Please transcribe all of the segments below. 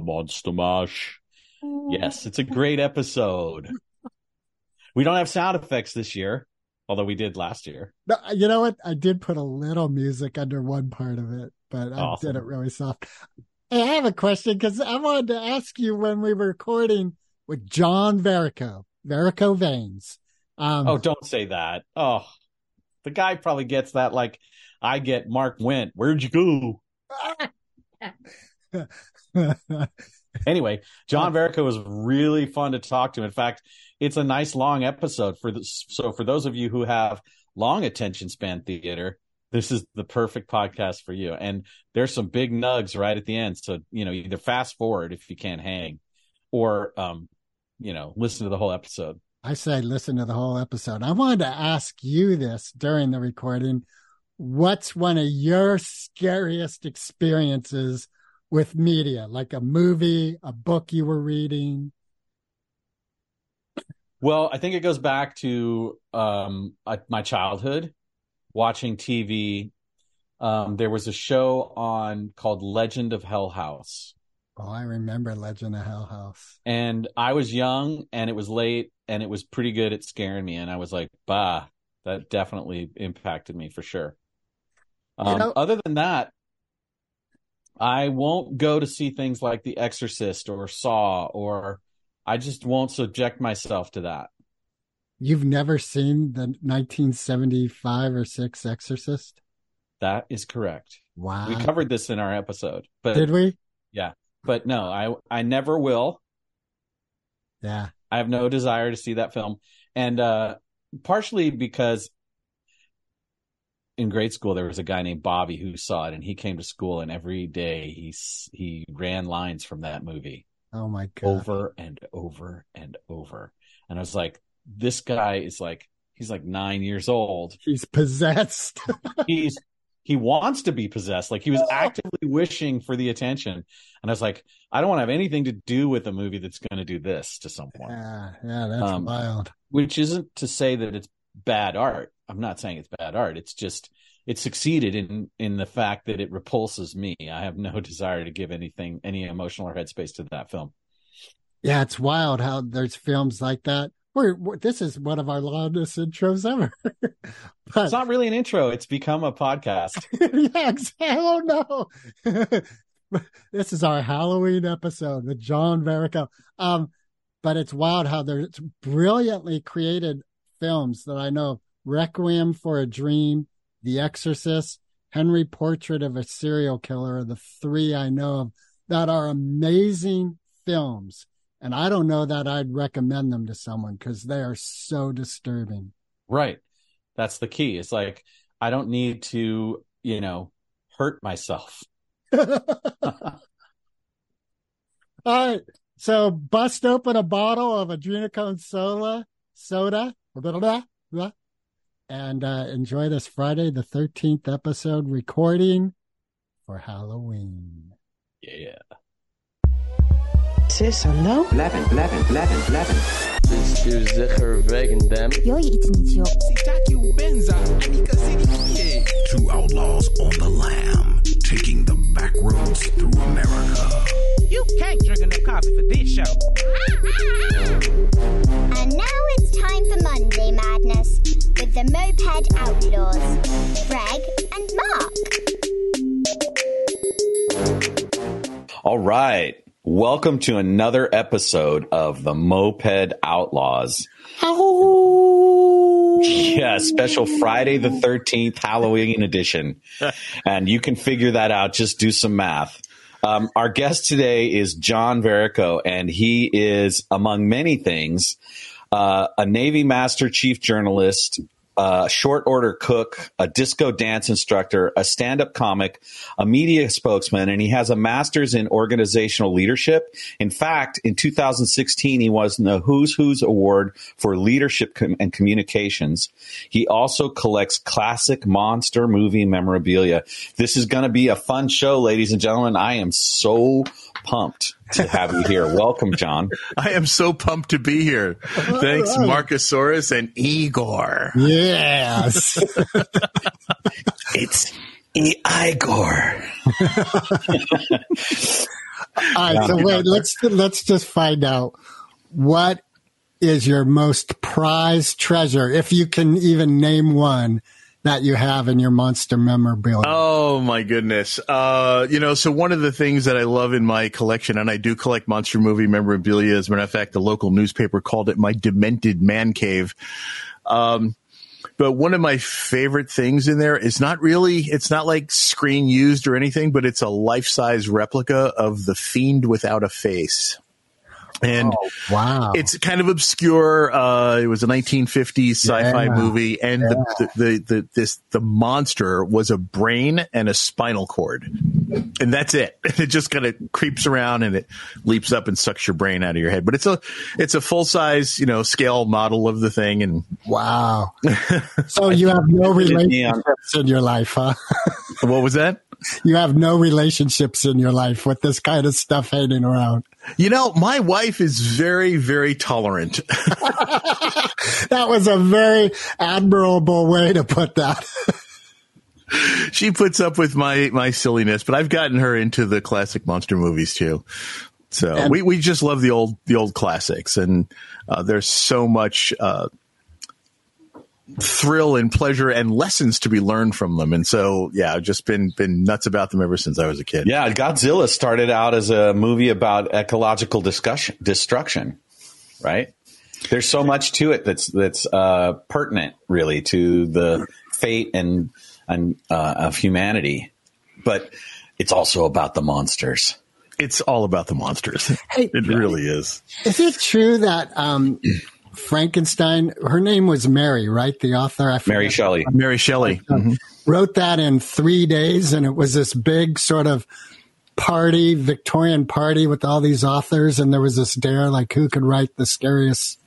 Monster Mash. Yes, it's a great episode. We don't have sound effects this year, although we did last year. No, you know what? I did put a little music under one part of it, but I Awesome. did it really soft. Hey, I have a question because I wanted to ask you when we were recording with John Verrico, Verico Veins. Um, Oh, don't say that. Oh, the guy probably gets that like I get Mark Went. Where'd you go? Anyway, John Verrico was really fun to talk to. In fact, it's a nice long episode for this. So for those of you who have long attention span theater, this is the perfect podcast for you. And there's some big nugs right at the end. So, you know, either fast forward if you can't hang or, um, you know, listen to the whole episode. I say listen to the whole episode. I wanted to ask you this during the recording. What's one of your scariest experiences with media, like a movie, a book you were reading? Well, I think it goes back to um, my childhood watching TV. Um, there was a show on called Legend of Hell House. Oh, I remember Legend of Hell House. and I was young and it was late and it was pretty good at scaring me. And I was like, bah, that definitely impacted me for sure. Um, know- other than that, I won't go to see things like The Exorcist or Saw, or I just won't subject myself to that. You've never seen the 1975 or 6 Exorcist? That is correct. Wow. We covered this in our episode, but Did we? Yeah. But no, I I never will. Yeah. I have no desire to see that film. And uh, partially because in grade school there was a guy named Bobby who saw it and he came to school and every day he he ran lines from that movie Oh my God. over and over and over. And I was like this guy is like he's like 9 years old. He's possessed. He's he wants to be possessed. Like he was actively wishing for the attention. And I was like I don't want to have anything to do with a movie that's going to do this to someone. yeah. Yeah. That's Um, wild. which isn't to say that it's bad art. I'm not saying it's bad art. It's just it succeeded in in the fact that it repulses me. I have no desire to give anything any emotional or headspace to that film. Yeah. It's wild how there's films like that. We're, we're- this is one of our longest intros ever. but It's not really an intro. It's become a podcast. yeah, exactly. Oh no. this is our Halloween episode with John Verrico. Um, but it's wild how there's brilliantly created films that I know. Requiem for a Dream, The Exorcist, Henry Portrait of a Serial Killer are the three I know of that are amazing films. And I don't know that I'd recommend them to someone because they are so disturbing. Right. That's the key. It's like I don't need to, you know, hurt myself. All right. So bust open a bottle of Adrenochrome soda, soda, blah, blah, blah, and uh, enjoy this Friday the 13th episode recording for Halloween. Yeah. Het is hallo? 11, 11, 11, 11. Stuur zeker wegen them. Yo je iets niet, joh. Sitaki Benza, Anika City. Two outlaws on the lam, taking the back roads through America. You can't drink enough coffee for this show. And now it's time for Monday Madness with the Moped Outlaws, Greg and Mark. All right. Welcome to another episode of the Moped Outlaws. Yeah, special Friday the 13th Halloween edition. and you can figure that out. Just do some math. Um, our guest today is John Verrico, and he is, among many things, uh, a Navy Master Chief Journalist, a short order cook, a disco dance instructor, a stand up comic, a media spokesman, and he has a master's in organizational leadership. In fact, in 2016, he was in the Who's Who's Award for Leadership Com- and Communications. He also collects classic monster movie memorabilia. This is going to be a fun show, ladies and gentlemen. I am so pumped to have you here. Welcome, John. I am so pumped to be here. Thanks, Marcusaurus and Igor. Yes. It's E. Igor. All right, so wait, let's let's just find out what is your most prized treasure, if you can even name one that you have in your monster memorabilia. Oh my goodness. Uh, you know, so one of the things that I love in my collection, and I do collect monster movie memorabilia. As a matter of fact, the local newspaper called it my demented man cave. Um, but one of my favorite things in there is not really, it's not like screen used or anything, but it's a life size replica of the fiend without a face. And Oh, wow. it's kind of obscure. Uh, it was a 1950s sci-fi Yeah. movie, and the, the, the, the this the monster was a brain and a spinal cord, and that's it. It just kind of creeps around and it leaps up and sucks your brain out of your head. But it's a it's a full size you know scale model of the thing, and wow. So you have no relationships in your life, huh? what was that? You have no relationships in your life with this kind of stuff hanging around. You know, my wife is very very tolerant. That was a very admirable way to put that. she puts up with my my silliness, but I've gotten her into the classic monster movies too. So And- we, we just love the old the old classics, and uh, there's so much uh, thrill and pleasure and lessons to be learned from them. And so yeah, I've just been been nuts about them ever since I was a kid. Yeah, Godzilla started out as a movie about ecological discussion, destruction, right? There's so much to it that's that's uh, pertinent, really, to the fate and and uh, of humanity, but it's also about the monsters. It's all about the monsters. Hey, it really is. Is it true that um, Frankenstein, her name was Mary, right? The author, I forget. Mary Shelley. Mary Shelley. Mhm. wrote that in three days, and it was this big sort of party, Victorian party with all these authors, and there was this dare, like who could write the scariest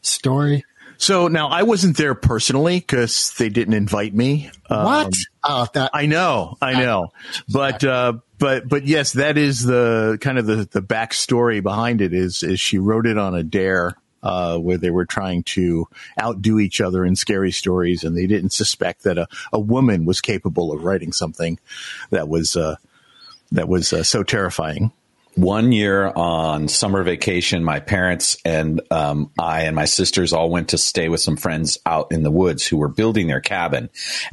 story? So now I wasn't there personally because they didn't invite me. what? Um, oh, that I know, I know, but uh, but but yes, that is the kind of the the backstory behind it. Is is she wrote it on a dare uh, where they were trying to outdo each other in scary stories, and they didn't suspect that a a woman was capable of writing something that was uh, that was uh, so terrifying. One year on summer vacation, my parents and um, I and my sisters all went to stay with some friends out in the woods who were building their cabin,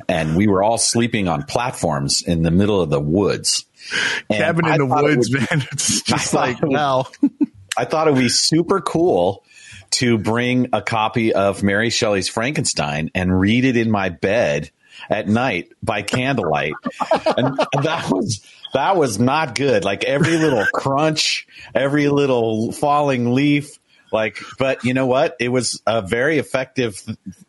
and we were all sleeping on platforms in the middle of the woods. And Cabin I in the woods, would- man. It's just like thought it was- wow. I thought it would be super cool to bring a copy of Mary Shelley's Frankenstein and read it in my bed at night by candlelight. and that was that was not good. Like every little crunch, every little falling leaf, like but you know what? It was a very effective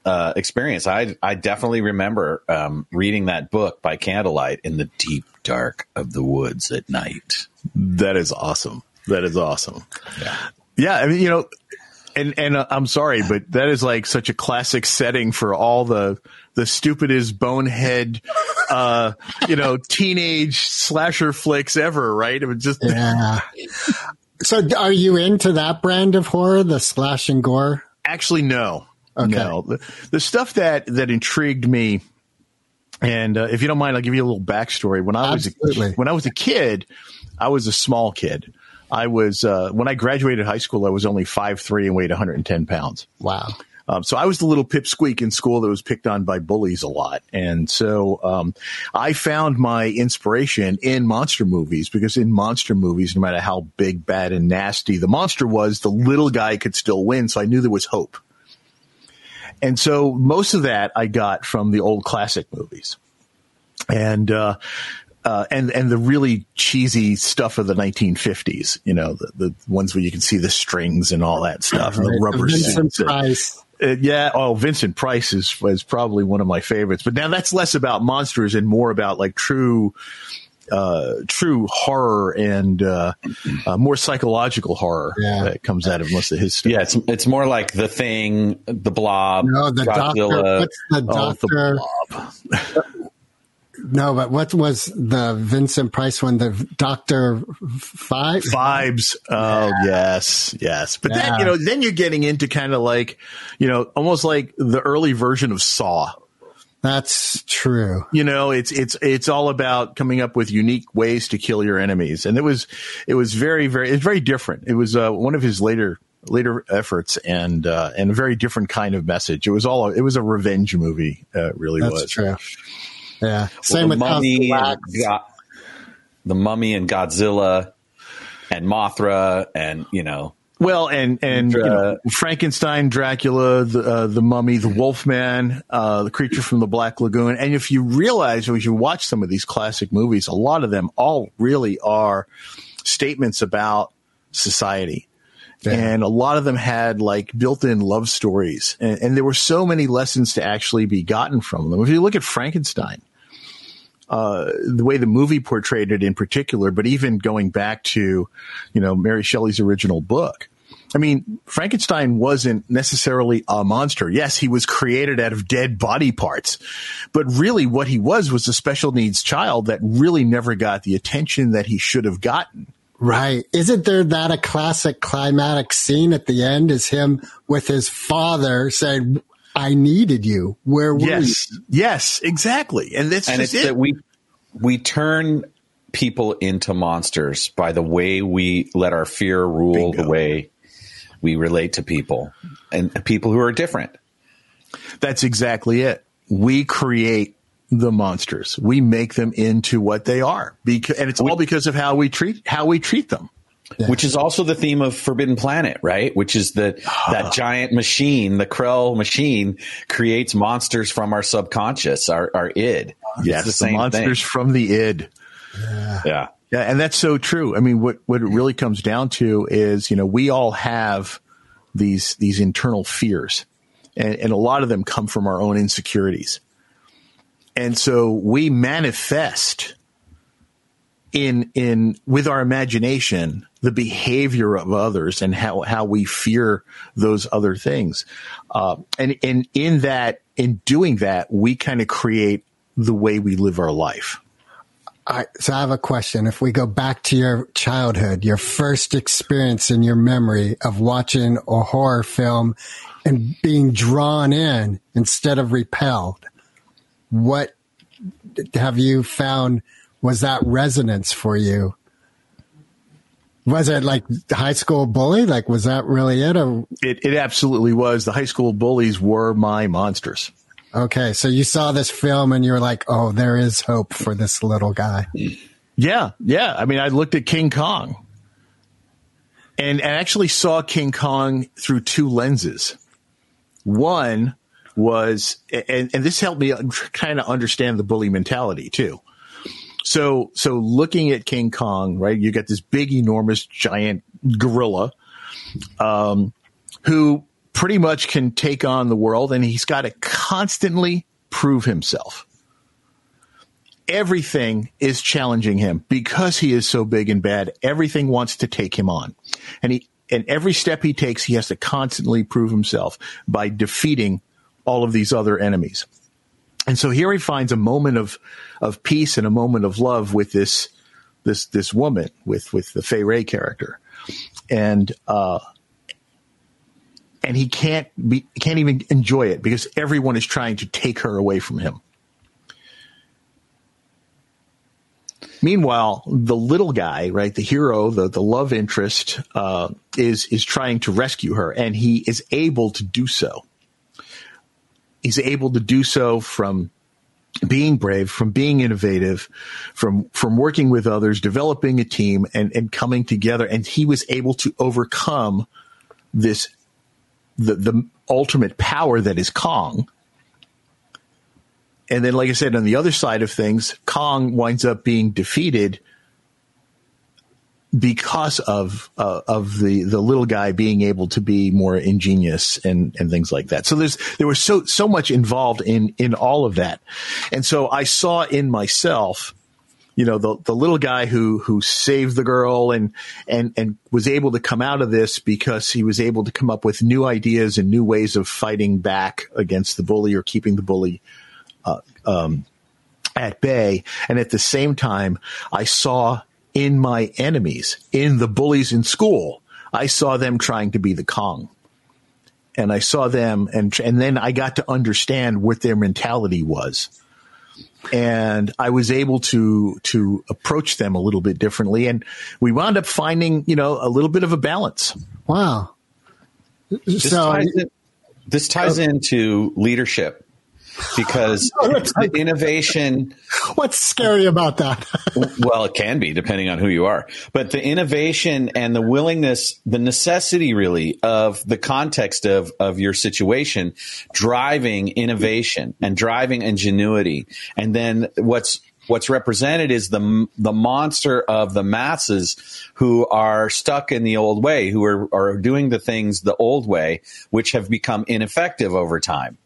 uh, experience. I I definitely remember um, reading that book by candlelight in the deep dark of the woods at night. That is awesome. That is awesome. Yeah. Yeah. I mean, you know, and, and uh, I'm sorry, but that is like such a classic setting for all the, the stupidest bonehead, uh, you know, teenage slasher flicks ever, right? It was just, yeah. So, are you into that brand of horror, the slash and gore? Actually, no. Okay. No. The, the stuff that, that intrigued me, and uh, if you don't mind, I'll give you a little backstory. When I was a, when I was a kid, I was a small kid. I was uh, when I graduated high school. I was only five three and weighed 110 pounds. Wow. Um, so I was the little pipsqueak in school that was picked on by bullies a lot. And so um, I found my inspiration in monster movies because in monster movies, no matter how big, bad, and nasty the monster was, the little guy could still win. So I knew there was hope. And so most of that I got from the old classic movies. And, uh, uh, and and the really cheesy stuff of the 1950s, you know, the, the ones where you can see the strings and all that stuff, and the rubber suits. Price. Uh, yeah. Oh, Vincent Price is was probably one of my favorites. But now that's less about monsters and more about like true, uh, true horror and uh, uh, more psychological horror Yeah. that comes out of most of his stuff. Yeah, it's it's more like the thing, the blob, No, the doctor. Godzilla. What's the Oh, the doctor? blob. no, but what was the Vincent Price one? The Doctor Phibes. Phibes. Oh yes, yes. But then you know, then you're getting into kind of like, you know, almost like the early version of Saw. That's true. You know, it's it's it's all about coming up with unique ways to kill your enemies, and it was it was very very it's very different. It was uh, one of his later later efforts, and uh, and a very different kind of message. It was all it was a revenge movie. Uh, really That's was. true. Yeah. Well, the with mummy, and Go- the mummy and Godzilla and Mothra and you know Well, and and you know, Frankenstein, Dracula, the uh, the Mummy, the Wolfman, uh, the creature from the Black Lagoon, and if you realize as you watch some of these classic movies, a lot of them all really are statements about society. And a lot of them had like built-in love stories, and, and there were so many lessons to actually be gotten from them. If you look at Frankenstein, uh, the way the movie portrayed it in particular, but even going back to, you know, Mary Shelley's original book. I mean, Frankenstein wasn't necessarily a monster. Yes, he was created out of dead body parts, but really what he was was a special needs child that really never got the attention that he should have gotten. Right. Isn't there that a classic climatic scene at the end is him with his father saying, I needed you. Where were Yes, yes, exactly. And that's and just it's it. that we we turn people into monsters by the way we let our fear rule Bingo. the way we relate to people and people who are different. That's exactly it. We create the monsters. We make them into what they are. Because, and it's all because of how we treat how we treat them. Which is also the theme of Forbidden Planet, right? Which is that ah. that giant machine, the Krell machine, creates monsters from our subconscious, our our id. Yes, it's the, the monsters from the id. thing. Yeah. Yeah, and that's so true. I mean, what what it really comes down to is, you know, we all have these these internal fears, and, and a lot of them come from our own insecurities, and so we manifest in in with our imagination the behavior of others and how how we fear those other things, uh, and and in that in doing that we kind of create the way we live our life. So I have a question. If we go back to your childhood, your first experience in your memory of watching a horror film and being drawn in instead of repelled, what have you found was that resonance for you? Was it like high school bully? Like, was that really it? Or, It, it absolutely was. The high school bullies were my monsters. okay, so you saw this film and you're like, oh, there is hope for this little guy. Yeah, yeah. I mean, I looked at King Kong and I actually saw King Kong through two lenses. One was, and, and this helped me kind of understand the bully mentality too. So, so looking at King Kong, right? You got this big, enormous, giant gorilla, um, who pretty much can take on the world and he's got to constantly prove himself. Everything is challenging him because he is so big and bad. Everything wants to take him on. And he, and every step he takes, he has to constantly prove himself by defeating all of these other enemies. And so here he finds a moment of, of peace and a moment of love with this, this, this woman with, with the Fay Wray character. And, uh, and he can't be, can't even enjoy it because everyone is trying to take her away from him. Meanwhile, the little guy, right, the hero, the, the love interest, uh, is, is trying to rescue her and he is able to do so. He's able to do so from being brave, from being innovative, from, from working with others, developing a team and, and coming together. And he was able to overcome this, the, the ultimate power that is Kong. And then, like I said, on the other side of things, Kong winds up being defeated because of uh, of the the little guy being able to be more ingenious and and things like that. So there's there was so so much involved in in all of that, and so I saw in myself, you know, the the little guy who who saved the girl and and and was able to come out of this because he was able to come up with new ideas and new ways of fighting back against the bully or keeping the bully uh, um, at bay. And at the same time, I saw in my enemies, in the bullies in school, I saw them trying to be the Kong. and I saw them and and then I got to understand what their mentality was. And I was able to to approach them a little bit differently and we wound up finding, you know, a little bit of a balance. Wow. This so ties, in, this ties oh. into leadership because the innovation what's scary about that? well, it can be depending on who you are. But the innovation and the willingness, the necessity really of the context of, of your situation driving innovation and driving ingenuity. And then what's, what's represented is the, the monster of the masses who are stuck in the old way, who are, are doing the things the old way, which have become ineffective over time.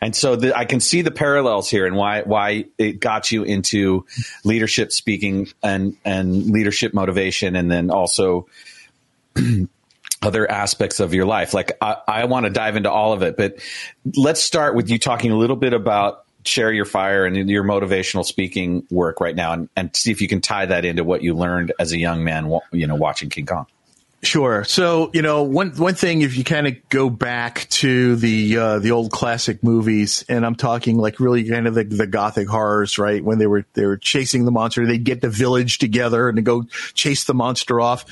And so the, I can see the parallels here and why why it got you into leadership speaking and and leadership motivation, and then also other aspects of your life. Like I, I want to dive into all of it, but let's start with you talking a little bit about share your fire and your motivational speaking work right now, and, and see if you can tie that into what you learned as a young man, you know, watching King Kong. Sure. So you know, one one thing, if you kind of go back to the uh, the old classic movies, and I'm talking like really kind of the, the gothic horrors, right? When they were they were chasing the monster, they'd get the village together and go chase the monster off,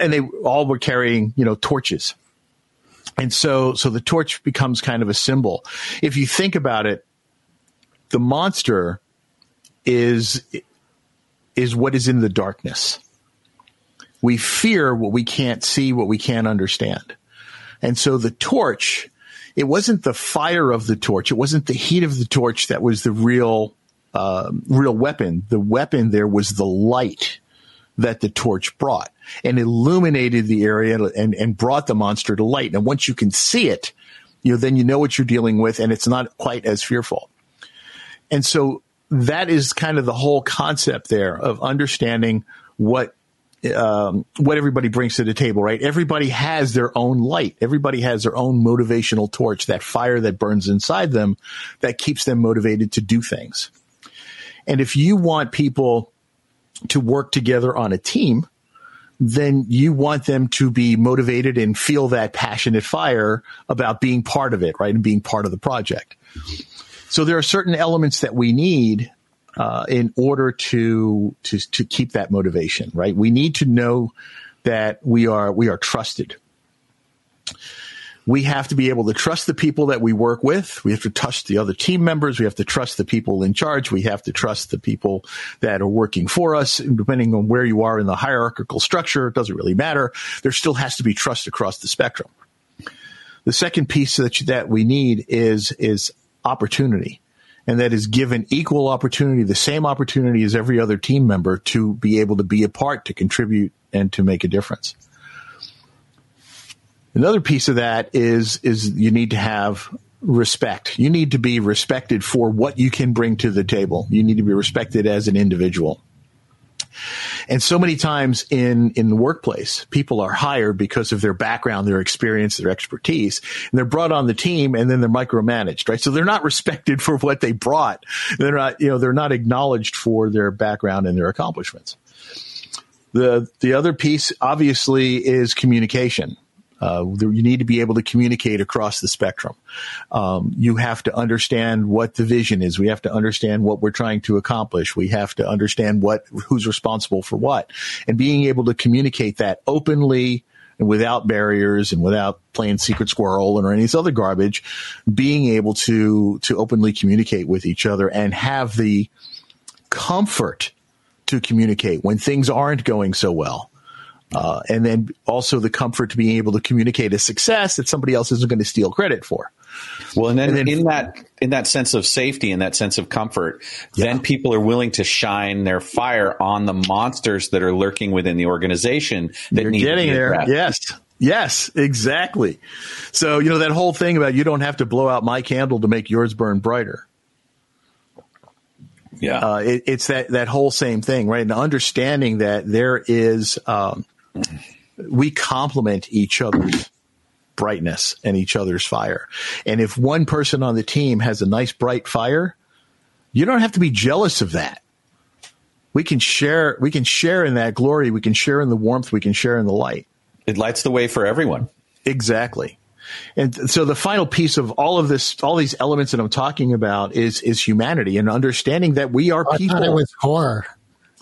and they all were carrying you know torches, and so so the torch becomes kind of a symbol. If you think about it, the monster is is what is in the darkness we fear what we can't see, what we can't understand. And so the torch, it wasn't the fire of the torch. It wasn't the heat of the torch that was the real, uh, real weapon. The weapon there was the light that the torch brought and illuminated the area and, and brought the monster to light. And once you can see it, you know, then you know what you're dealing with and it's not quite as fearful. And so that is kind of the whole concept there of understanding what um, what everybody brings to the table, right? Everybody has their own light. Everybody has their own motivational torch, that fire that burns inside them that keeps them motivated to do things. And if you want people to work together on a team, then you want them to be motivated and feel that passionate fire about being part of it, right? And being part of the project. So there are certain elements that we need uh, in order to, to to keep that motivation, right? We need to know that we are we are trusted. We have to be able to trust the people that we work with. We have to trust the other team members. We have to trust the people in charge. We have to trust the people that are working for us. And depending on where you are in the hierarchical structure, it doesn't really matter. There still has to be trust across the spectrum. The second piece that that we need is is opportunity and that is given equal opportunity, the same opportunity as every other team member to be able to be a part, to contribute, and to make a difference. Another piece of that is is you need to have respect. You need to be respected for what you can bring to the table. You need to be respected as an individual. And so many times in, in the workplace, people are hired because of their background, their experience, their expertise, and they're brought on the team and then they're micromanaged, right? So they're not respected for what they brought. They're not, you know, they're not acknowledged for their background and their accomplishments. The, the other piece obviously is communication. Uh, you need to be able to communicate across the spectrum. Um, you have to understand what the vision is. We have to understand what we're trying to accomplish. We have to understand what who's responsible for what, and being able to communicate that openly and without barriers and without playing secret squirrel or any of this other garbage. Being able to to openly communicate with each other and have the comfort to communicate when things aren't going so well uh, and then also the comfort to being able to communicate a success that somebody else isn't going to steal credit for. Well, and then, and then in that in that sense of safety and that sense of comfort, yeah. then people are willing to shine their fire on the monsters that are lurking within the organization that You're need getting to be there. addressed. Yes. Yes, exactly. So, you know, that whole thing about you don't have to blow out my candle to make yours burn brighter. Yeah. Uh, it, it's that, that whole same thing, right? And understanding that there is, um, we complement each other's brightness and each other's fire. And if one person on the team has a nice bright fire, you don't have to be jealous of that. We can share we can share in that glory, we can share in the warmth, we can share in the light. It lights the way for everyone. Exactly. And so the final piece of all of this, all these elements that I'm talking about is, is humanity and understanding that we are I people. thought it was horror.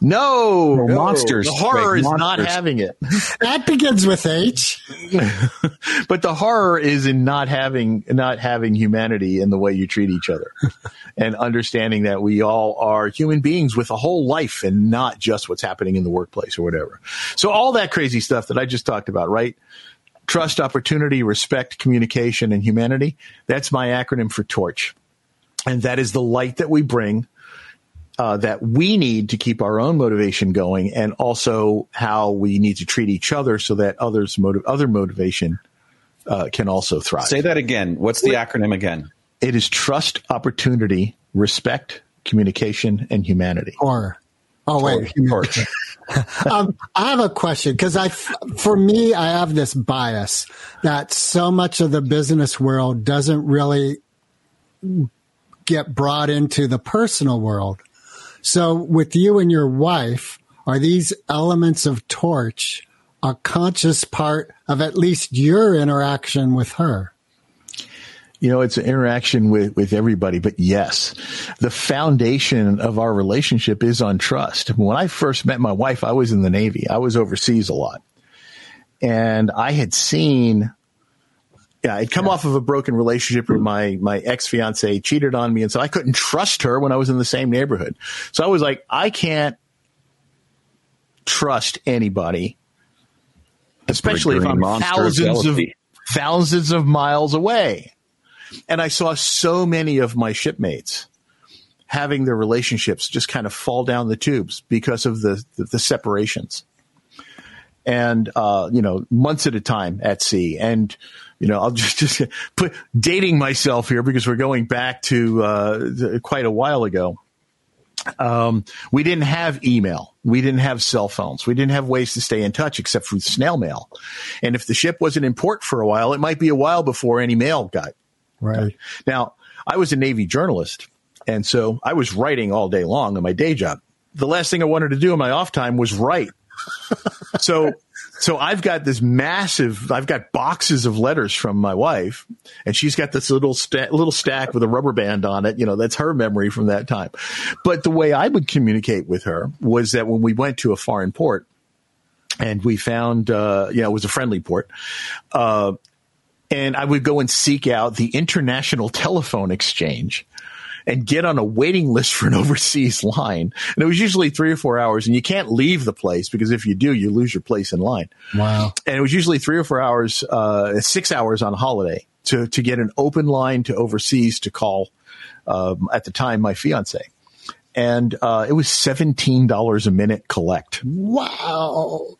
No, No, monsters, The horror is not having it. That begins with H. but the horror is in not having not having humanity in the way you treat each other. And understanding that we all are human beings with a whole life and not just what's happening in the workplace or whatever. So all that crazy stuff that i just talked about right? Trust opportunity respect communication and humanity. That's my acronym for torch. And that is the light that we bring uh, that we need to keep our own motivation going, and also how we need to treat each other so that others' motive, other motivation uh, can also thrive. Say that again. What's the acronym again? It is trust, opportunity, respect, communication, and humanity. Horror. Oh wait, Torch. um, I have a question because I, for me, I have this bias that so much of the business world doesn't really get brought into the personal world. So, with you and your wife, are these elements of torch a conscious part of at least your interaction with her? You know, it's an interaction with, with everybody, but yes, the foundation of our relationship is on trust. When I first met my wife, I was in the Navy. I was overseas a lot. And I had seen, yeah, I'd come off of a broken relationship where my, my ex fiance cheated on me. And so I couldn't trust her when I was in the same neighborhood. So I was like, I can't trust anybody, especially if I'm thousands of, thousands of miles away. And I saw so many of my shipmates having their relationships just kind of fall down the tubes because of the, the, the separations. And, uh, you know, months at a time at sea. And, you know, I'll just, just put dating myself here because we're going back to, uh, quite a while ago. Um, we didn't have email. We didn't have cell phones. We didn't have ways to stay in touch except for snail mail. And if the ship wasn't in port for a while, it might be a while before any mail got Right. now, I was a Navy journalist, and so I was writing all day long in my day job. The last thing I wanted to do in my off time was write. so, so I've got this massive, I've got boxes of letters from my wife, and she's got this little little stack with a rubber band on it. You know, that's her memory from that time. But the way I would communicate with her was that when we went to a foreign port, and we found, uh, you know, it was a friendly port. Uh, and I would go and seek out the international telephone exchange and get on a waiting list for an overseas line. And it was usually three or four hours, and you can't leave the place because if you do, you lose your place in line. Wow. And it was usually three or four hours, uh, six hours on holiday to to get an open line to overseas to call. Um, at the time, my fiance. And uh, it was seventeen dollars a minute collect. Wow.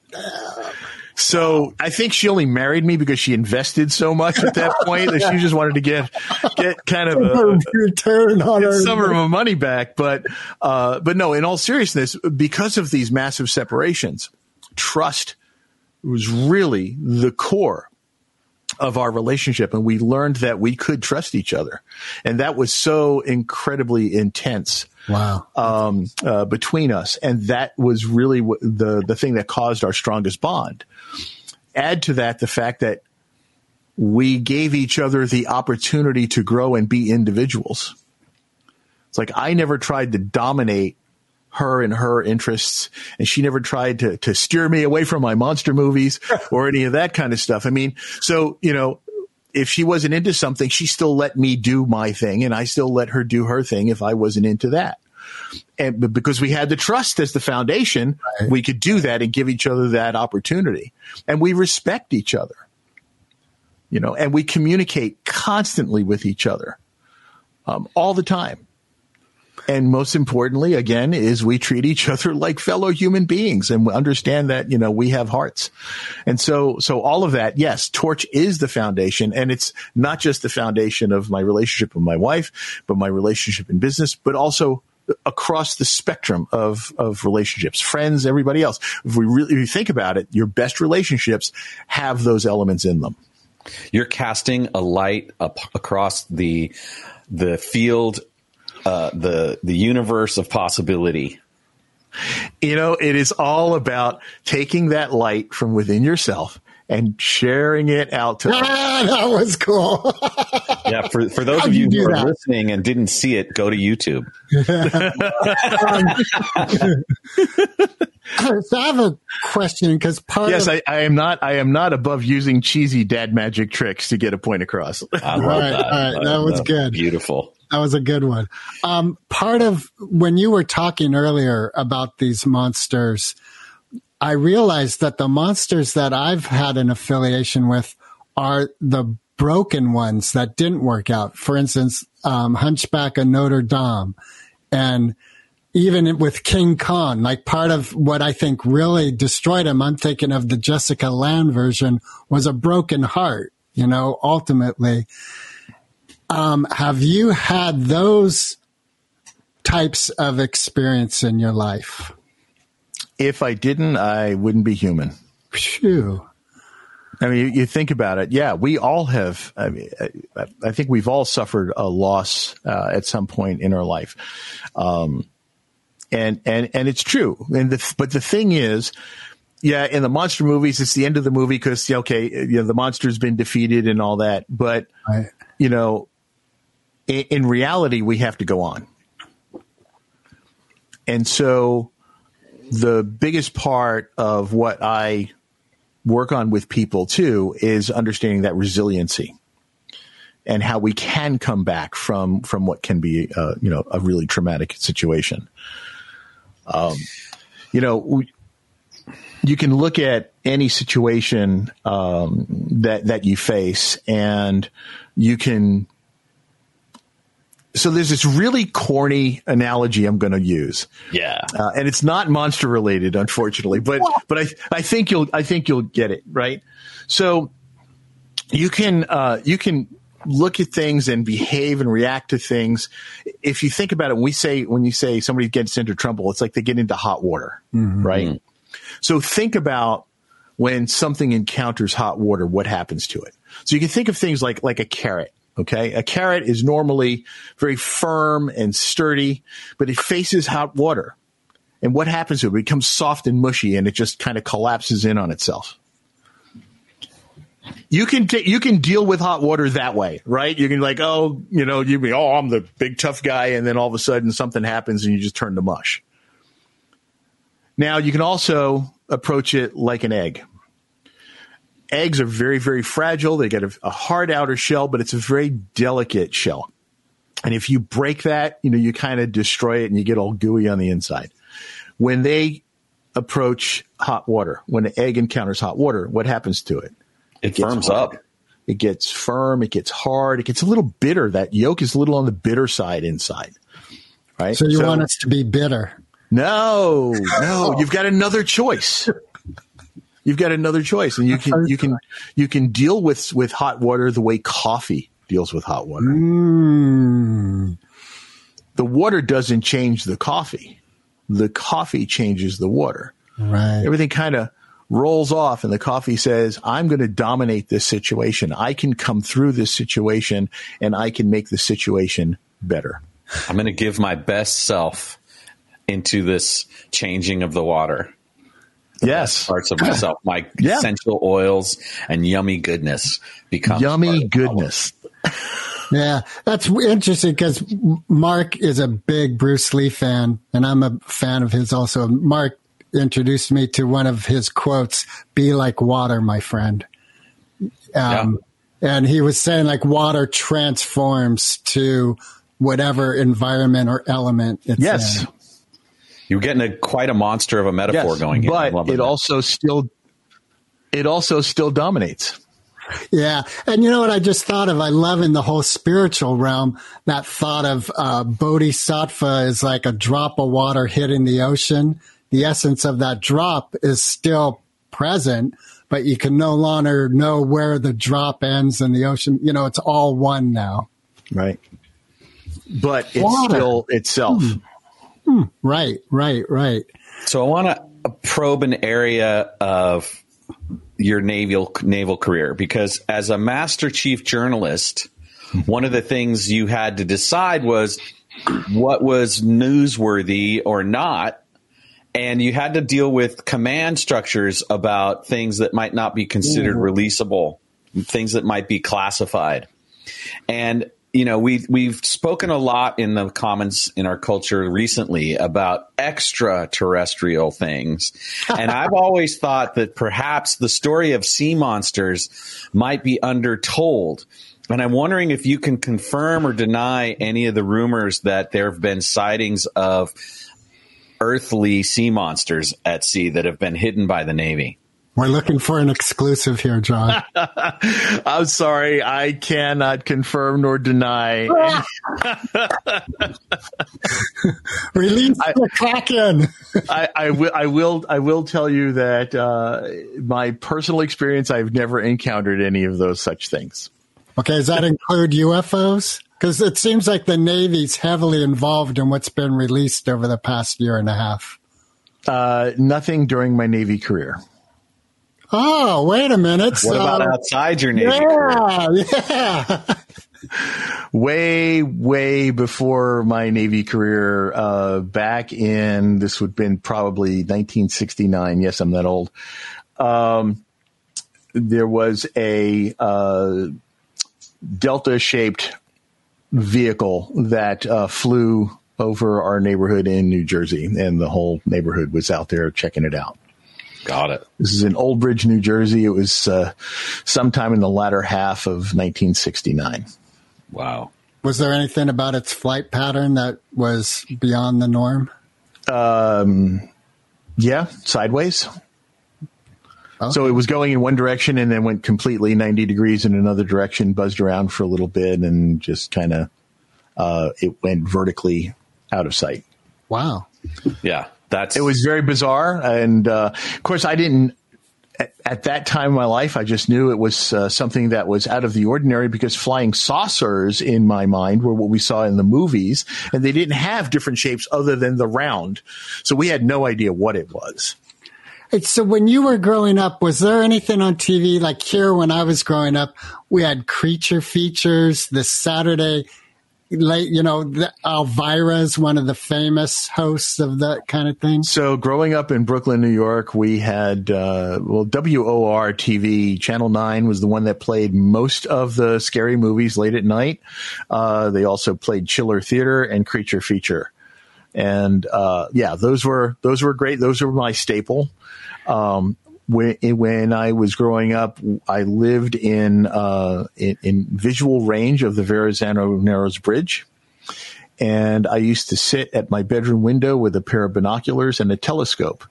So I think she only married me because she invested so much at that point that she just wanted to get get kind of a, return on her. some of her money back. But uh, but no, in all seriousness, because of these massive separations, trust was really the core of our relationship, and we learned that we could trust each other, and that was so incredibly intense Wow. um, uh, between us, and that was really w- the the thing that caused our strongest bond. Add to that the fact that we gave each other the opportunity to grow and be individuals. It's like I never tried to dominate her and her interests, and she never tried to to steer me away from my monster movies or any of that kind of stuff. I mean, so you know, if she wasn't into something, she still let me do my thing, and I still let her do her thing if I wasn't into that. And because we had the trust as the foundation, we could do that and give each other that opportunity, and we respect each other. You know, and we communicate constantly with each other, um, all the time. And most importantly, again, is we treat each other like fellow human beings and we understand that, you know, we have hearts. And so, so all of that, yes, Torch is the foundation and it's not just the foundation of my relationship with my wife, but my relationship in business, but also across the spectrum of, of relationships, friends, everybody else. If we really if you think about it, your best relationships have those elements in them. You're casting a light up across the the field, uh, the the universe of possibility. You know, it is all about taking that light from within yourself and sharing it out to Ah, that was cool. Yeah, for, for those How'd of you you do who are listening and didn't see it, go to YouTube. so I have a question because part Yes, of I, I am not. I am not above using cheesy dad magic tricks to get a point across. I love All right, that. all right, that was love- good. Beautiful. That was a good one. Um, part of when you were talking earlier about these monsters, I realized that the monsters that I've had an affiliation with are the broken ones that didn't work out. For instance, um, Hunchback of Notre Dame and even with King Kong, like part of what I think really destroyed him, I'm thinking of the Jessica Lange version was a broken heart, you know, ultimately. Um, have you had those types of experience in your life? If I didn't, I wouldn't be human. Phew. I mean, you, you think about it. Yeah, we all have. I mean, I, I think we've all suffered a loss uh, at some point in our life, um, and and and it's true. And the, but the thing is, yeah, in the monster movies, it's the end of the movie because okay, you know, the monster's been defeated and all that. But Right. you know, in, in reality, we have to go on, and so the biggest part of what I work on with people too is understanding that resiliency and how we can come back from from what can be uh, you know a really traumatic situation. Um, you know, we, you can look at any situation um, that that you face, and you can. So there's this really corny analogy I'm going to use Yeah. uh, and it's not monster related, unfortunately. But but I I think you'll I think you'll get it right. So you can uh, you can look at things and behave and react to things. If you think about it, when we say when you say somebody gets into trouble, it's like they get into hot water, right? So think about when something encounters hot water, what happens to it. So you can think of things like like a carrot. Okay, a carrot is normally very firm and sturdy, but it faces hot water. And what happens to it? It becomes soft and mushy, and it just kind of collapses in on itself. You can ta- you can deal with hot water that way, right? You can like, oh, you know, you be, oh, I'm the big tough guy, and then all of a sudden something happens, and you just turn to mush. Now you can also approach it like an egg. Eggs are very very fragile. They get a, a hard outer shell, but it's a very delicate shell. And if you break that, you know, you kind of destroy it and you get all gooey on the inside. When they approach hot water, when an egg encounters hot water, what happens to it? It gets firms hard. up. It gets firm. It gets hard. It gets a little bitter. That yolk is a little on the bitter side inside. Right. So you want us to be bitter? No, no, you've got another choice. You've got another choice, and you can you can you can deal with with hot water the way coffee deals with hot water. Mm. The water doesn't change the coffee; the coffee changes the water. Right. Everything kind of rolls off, and the coffee says, "I'm going to dominate this situation. I can come through this situation, and I can make the situation better." I'm going to give my best self into this changing of the water. Yes, Parts of myself, my Yeah. essential oils and yummy goodness become yummy goodness. Yeah, that's interesting because Mark is a big Bruce Lee fan, and I'm a fan of his also. Mark introduced me to one of his quotes be like water, my friend. Um, And he was saying, like, water transforms to whatever environment or element it's Yes. in. You're getting a quite a monster of a metaphor Yes, going here. But it that. also still it also still dominates. Yeah. And you know what I just thought of? I love in the whole spiritual realm that thought of uh, bodhisattva is like a drop of water hitting the ocean. The essence of that drop is still present, but you can no longer know where the drop ends in the ocean. You know, it's all one now. Right. But it's Water. still itself. Right, right, right. So I want to probe an area of your naval naval career because as a master chief journalist, one of the things you had to decide was what was newsworthy or not, and you had to deal with command structures about things that might not be considered mm-hmm. releasable, things that might be classified. And you know, we we've spoken a lot in the comments in our culture recently about extraterrestrial things, and I've always thought that perhaps the story of sea monsters might be undertold. And I'm wondering if you can confirm or deny any of the rumors that there have been sightings of earthly sea monsters at sea that have been hidden by the Navy. We're looking for an exclusive here, John. I'm sorry, I cannot confirm nor deny. Release the Kraken. I, I will. I will. I will tell you that uh, my personal experience. I've never encountered any of those such things. Okay, does that include UFOs? Because it seems like the Navy's heavily involved in what's been released over the past year and a half. Uh, nothing during my Navy career. Oh, wait a minute. What about outside your Navy? career? Yeah, yeah. way, way before my Navy career, uh, back in, this would have been probably 1969. Yes, I'm that old. Um, there was a, uh, Delta shaped vehicle that, uh, flew over our neighborhood in New Jersey and the whole neighborhood was out there checking it out. Got it. This is in Old Bridge, New Jersey. It was, uh, sometime in the latter half of 1969. Wow. Was there anything about its flight pattern that was beyond the norm? Um, yeah, sideways. So it was going in one direction and then went completely 90 degrees in another direction, buzzed around for a little bit and just kind of, uh, it went vertically out of sight. Wow. Yeah. That's It was very bizarre. And, uh, of course I didn't, at, at that time in my life, I just knew it was uh, something that was out of the ordinary because flying saucers in my mind were what we saw in the movies and they didn't have different shapes other than the round. So we had no idea what it was. So when you were growing up, was there anything on TV like here when I was growing up? We had creature features. The Saturday late, you know, the, Elvira's one of the famous hosts of that kind of thing. So growing up in Brooklyn, New York, we had uh, well WOR TV Channel Nine was the one that played most of the scary movies late at night. Uh, they also played Chiller Theater and Creature Feature, and uh, yeah, those were those were great. Those were my staple. Um, when, I was growing up, I lived in, uh, in in visual range of the Verrazano Narrows Bridge and I used to sit at my bedroom window with a pair of binoculars and a telescope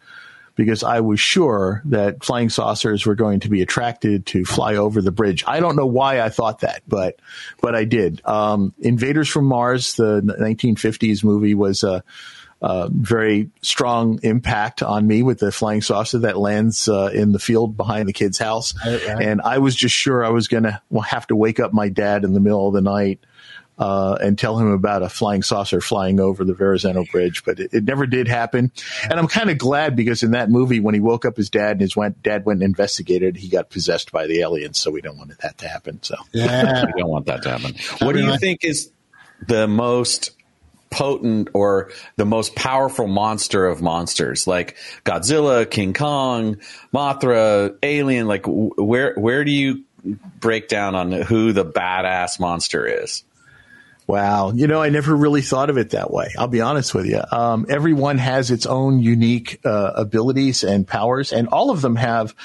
because I was sure that flying saucers were going to be attracted to fly over the bridge. I don't know why I thought that, but but I did. Um, Invaders from Mars, the 1950s movie, was a, a very strong impact on me with the flying saucer that lands uh, in the field behind the kid's house, Right, right. and I was just sure I was going to have to wake up my dad in the middle of the night uh, and tell him about a flying saucer flying over the Verrazano Bridge, but it, it never did happen. And I'm kind of glad because in that movie, when he woke up his dad and his went, dad went and investigated, he got possessed by the aliens. So we don't want that to happen. So Yeah. We don't want that to happen. What do you think is the most potent or the most powerful monster of monsters? Like Godzilla, King Kong, Mothra, Alien. Like where where do you break down on who the badass monster is? Wow. You know, I never really thought of it that way. I'll be honest with you. Um, everyone has its own unique uh, abilities and powers, and all of them have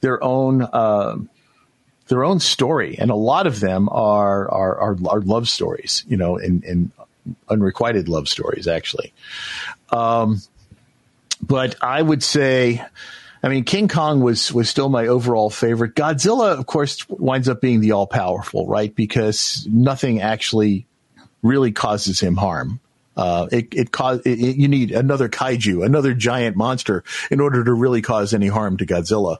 their own uh, their own story, and a lot of them are are are, are love stories. You know, and, and unrequited love stories, actually. Um, but I would say. I mean, King Kong was was still my overall favorite. Godzilla, of course, winds up being the all powerful, right? Because nothing actually really causes him harm. Uh, it, it cause it, it- you need another kaiju, another giant monster in order to really cause any harm to Godzilla.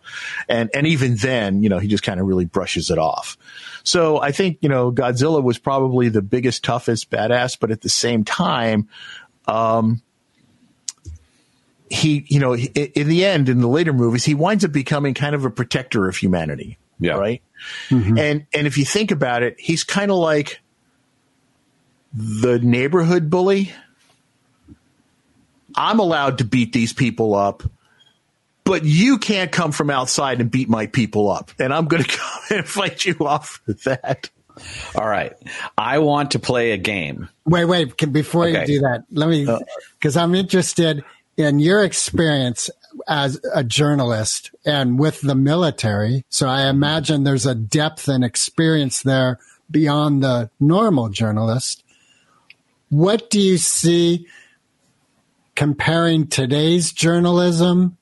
And, and even then, you know, he just kind of really brushes it off. So I think, you know, Godzilla was probably the biggest, toughest badass, but at the same time, um, he, you know, in the end, in the later movies, he winds up becoming kind of a protector of humanity. Yeah. Right. And, and if you think about it, he's kind of like, the neighborhood bully. I'm allowed to beat these people up, but you can't come from outside and beat my people up. And I'm going to come and fight you off for that. All right. I want to play a game. Wait, wait. Can, before Okay. you do that, let me, uh, because I'm interested in your experience as a journalist and with the military. So I imagine there's a depth and experience there beyond the normal journalist. What do you see comparing today's journalism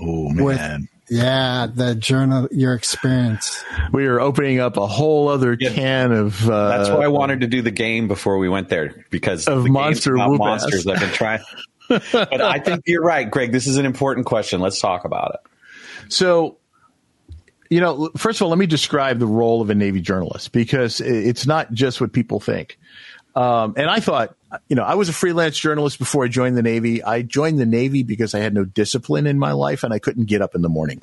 Oh, with, man. yeah, the journal, your experience? we are opening up a whole other Yeah. can of. Uh, That's why I wanted to do the game before we went there because Of the monster monsters. ass. I've been trying. but I think you're right, Greg. This is an important question. Let's talk about it. So, you know, first of all, let me describe the role of a Navy journalist because it's not just what people think. Um, and I thought, you know, I was a freelance journalist before I joined the Navy. I joined the Navy because I had no discipline in my life and I couldn't get up in the morning.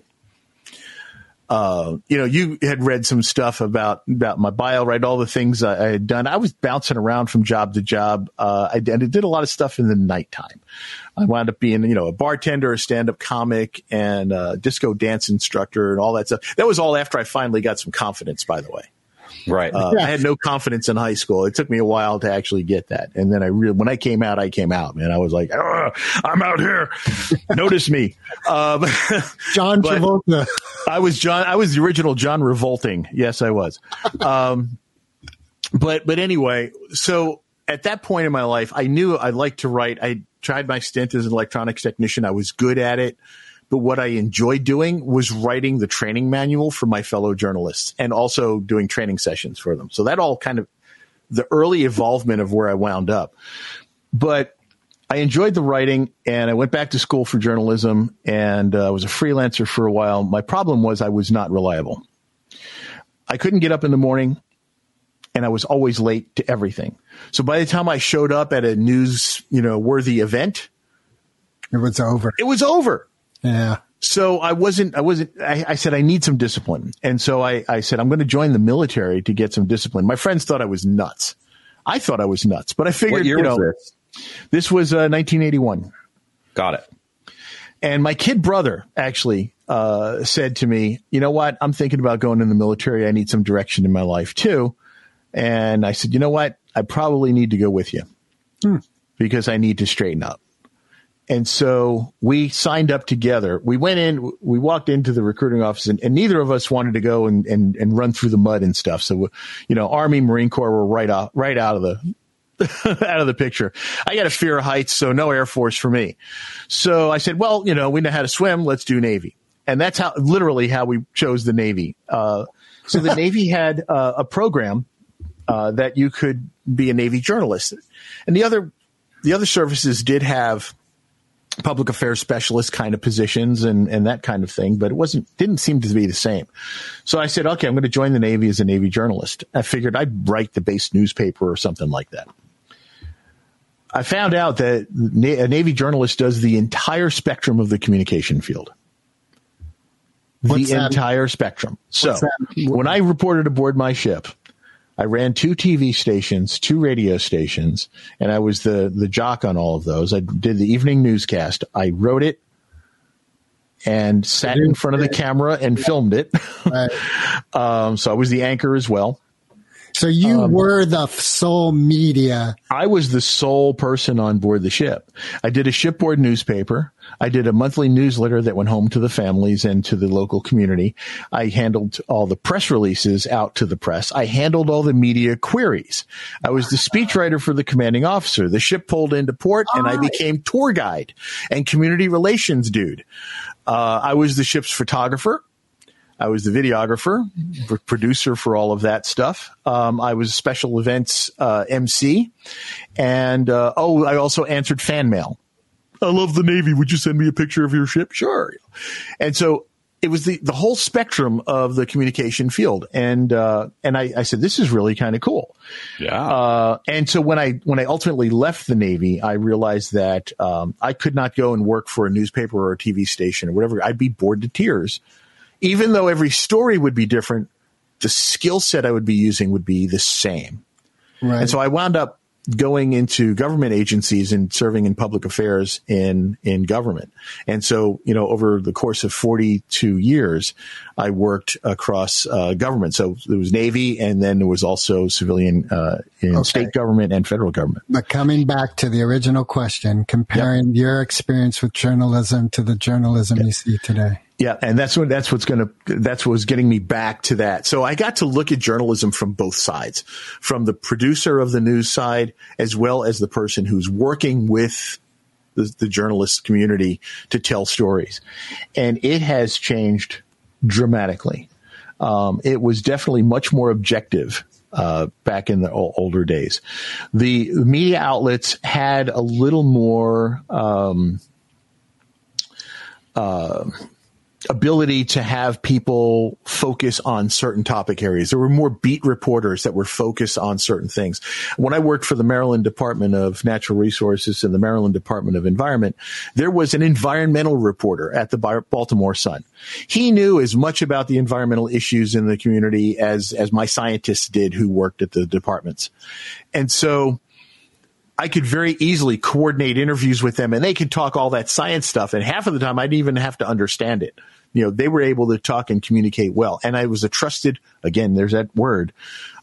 Uh, you know, you had read some stuff about about my bio, right? All the things I, I had done. I was bouncing around from job to job. Uh, I, did- I did a lot of stuff in the nighttime. I wound up being, you know, a bartender, a stand-up comic, and a disco dance instructor, and all that stuff. That was all after I finally got some confidence. By the way, Right. uh, I had no confidence in high school. It took me a while to actually get that, and then I really, when I came out, I came out, man. I was like, "Ah, I'm out here. Notice me. Um, John Travolta. I was John. I was the original John Revolting. Yes, I was. Um, but but anyway, so at that point in my life, I knew I liked to write. I tried my stint as an electronics technician. I was good at it. But what I enjoyed doing was writing the training manual for my fellow journalists and also doing training sessions for them. So that all kind of the early involvement of where I wound up. But I enjoyed the writing and I went back to school for journalism and uh, was a freelancer for a while. My problem was I was not reliable. I couldn't get up in the morning and I was always late to everything. So by the time I showed up at a news, you know, worthy event, It was over. it was over. Yeah. So I wasn't, I wasn't, I, I said, I need some discipline. And so I, I said, I'm going to join the military to get some discipline. My friends thought I was nuts. I thought I was nuts, but I figured, What year you know, was this? this was uh, 1981. Got it. And my kid brother actually uh, said to me, "You know what? I'm thinking about going in the military. I need some direction in my life too." And I said, "You know what? I probably need to go with you because I need to straighten up." And so we signed up together. We went in, we walked into the recruiting office and, and neither of us wanted to go and, and, and run through the mud and stuff. So, you know, Army, Marine Corps were right out, right out of the, out of the picture. I got a fear of heights, so no Air Force for me. So I said, well, you know, we know how to swim. Let's do Navy. And that's how, literally how we chose the Navy. Uh, so the Navy had uh, a program uh, that you could be a Navy journalist. And the other, the other services did have public affairs specialist kind of positions and, and that kind of thing, but it wasn't, didn't seem to be the same. So I said, okay, I'm going to join the Navy as a Navy journalist. I figured I'd write the base newspaper or something like that. I found out that a Navy journalist does the entire spectrum of the communication field. What's the that? entire spectrum. So when I reported aboard my ship, I ran two TV stations, two radio stations, and I was the, the jock on all of those. I did the evening newscast. I wrote it and sat in front of the camera and filmed it. Um, so I was the anchor as well. So you Um, were the sole media. I was the sole person on board the ship. I did a shipboard newspaper. I did a monthly newsletter that went home to the families and to the local community. I handled all the press releases out to the press. I handled all the media queries. I was the speechwriter for the commanding officer. The ship pulled into port and I became tour guide and community relations dude. Uh, I was the ship's photographer. I was the videographer, producer for all of that stuff. Um, I was a special events uh, MC, and uh, oh, I also answered fan mail. I love the Navy. Would you send me a picture of your ship? Sure. And so it was the the whole spectrum of the communication field, and uh, and I, I said this is really kind of cool. Yeah. Uh, and so when I when I ultimately left the Navy, I realized that um, I could not go and work for a newspaper or a TV station or whatever. I'd be bored to tears, even though every story would be different. The skill set I would be using would be the same. Right. And so I wound up going into government agencies and serving in public affairs in in government. And so, you know, over the course of 42 years, I worked across uh, government. So there was Navy, and then there was also civilian uh, in Okay. state government and federal government. But coming back to the original question, comparing your experience with journalism to the journalism you see today. Yeah, and that's what that's what's going to that's what's getting me back to that. So I got to look at journalism from both sides, from the producer of the news side as well as the person who's working with the, the journalist community to tell stories, and it has changed dramatically. Um, it was definitely much more objective uh, back in the older days. The media outlets had a little more. Um, ability to have people focus on certain topic areas. There were more beat reporters that were focused on certain things. When I worked for the Maryland Department of Natural Resources and the Maryland Department of Environment, there was an environmental reporter at the Baltimore Sun. He knew as much about the environmental issues in the community as, as my scientists did who worked at the departments. And so, I could very easily coordinate interviews with them and they could talk all that science stuff. And half of the time I didn't even have to understand it. You know, they were able to talk and communicate well. And I was a trusted, again, there's that word,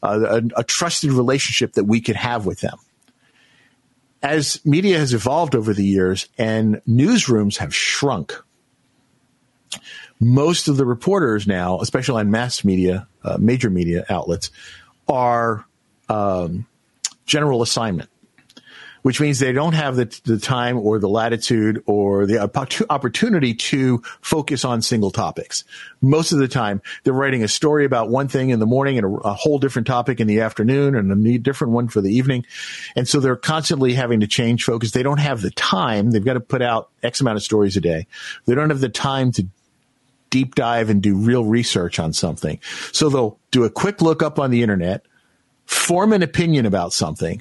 uh, a, a trusted relationship that we could have with them. As media has evolved over the years and newsrooms have shrunk, most of the reporters now, especially on mass media, uh, major media outlets, are um, general assignment which means they don't have the, the time or the latitude or the opportunity to focus on single topics. Most of the time, they're writing a story about one thing in the morning and a, a whole different topic in the afternoon and a different one for the evening. And so they're constantly having to change focus. They don't have the time. They've got to put out X amount of stories a day. They don't have the time to deep dive and do real research on something. So they'll do a quick look up on the internet, form an opinion about something,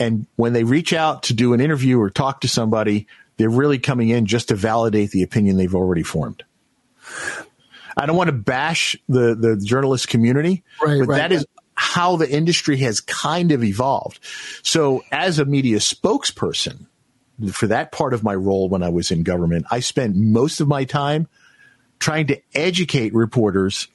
and when they reach out to do an interview or talk to somebody, they're really coming in just to validate the opinion they've already formed. I don't want to bash the, the journalist community, Right, but right. that is how the industry has kind of evolved. So as a media spokesperson, for that part of my role when I was in government, I spent most of my time trying to educate reporters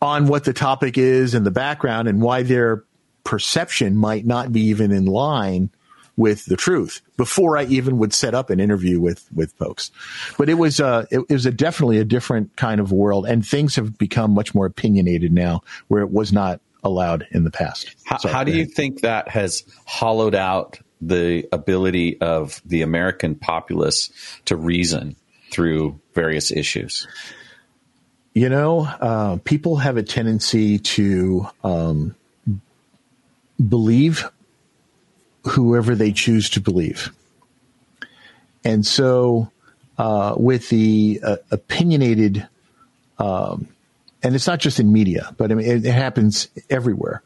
on what the topic is and the background and why their perception might not be even in line with the truth before I even would set up an interview with with folks. But it was uh it, it was a definitely a different kind of world and things have become much more opinionated now where it was not allowed in the past. How, So, how do you think that has hollowed out the ability of the American populace to reason through various issues? You know, uh, people have a tendency to um, believe whoever they choose to believe. And so, uh, with the uh, opinionated, um, and it's not just in media, but I mean, it, it happens everywhere.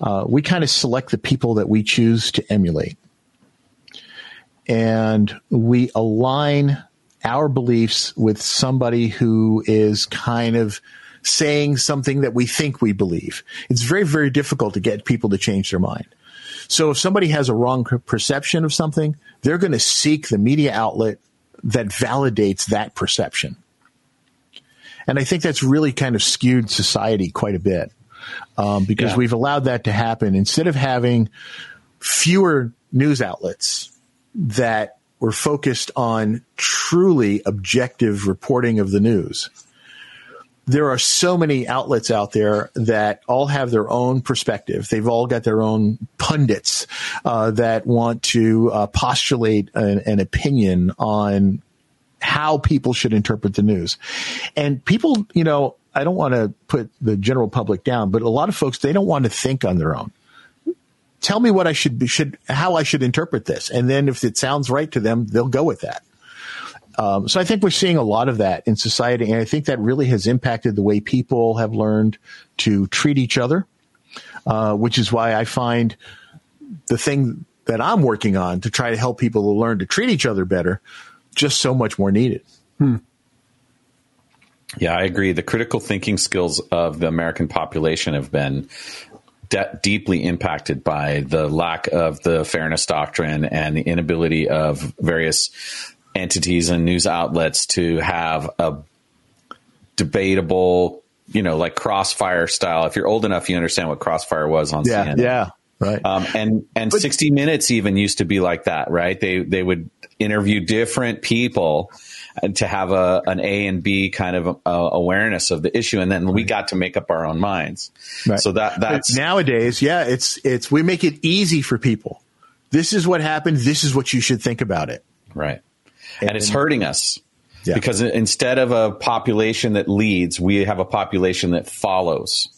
Uh, we kind of select the people that we choose to emulate. And we align our beliefs with somebody who is kind of saying something that we think we believe. It's very, very difficult to get people to change their mind. So if somebody has a wrong perception of something, they're going to seek the media outlet that validates that perception. And I think that's really kind of skewed society quite a bit um, because Yeah. we've allowed that to happen. Instead of having fewer news outlets that were focused on truly objective reporting of the news, there are so many outlets out there that all have their own perspective. They've all got their own pundits uh, that want to uh, postulate an, an opinion on how people should interpret the news. And people, you know, I don't want to put the general public down, but a lot of folks they don't want to think on their own. Tell me what I should be, should how I should interpret this, and then if it sounds right to them, they'll go with that. Um, so I think we're seeing a lot of that in society, and I think that really has impacted the way people have learned to treat each other, uh, which is why I find the thing that I'm working on to try to help people to learn to treat each other better just so much more needed. Yeah, I agree. The critical thinking skills of the American population have been de- deeply impacted by the lack of the fairness doctrine and the inability of various entities and news outlets to have a debatable, you know, like crossfire style. If you're old enough, you understand what crossfire was on Yeah, CNN. yeah, right. Um, and and 60 Minutes even used to be like that, right? They they would interview different people and to have a an A and B kind of uh, awareness of the issue, and then we got to make up our own minds. Right. So that that's nowadays, yeah, it's it's we make it easy for people. This is what happened. This is what you should think about it. right, and, it's hurting us. Yeah. Because instead of a population that leads, we have a population that follows.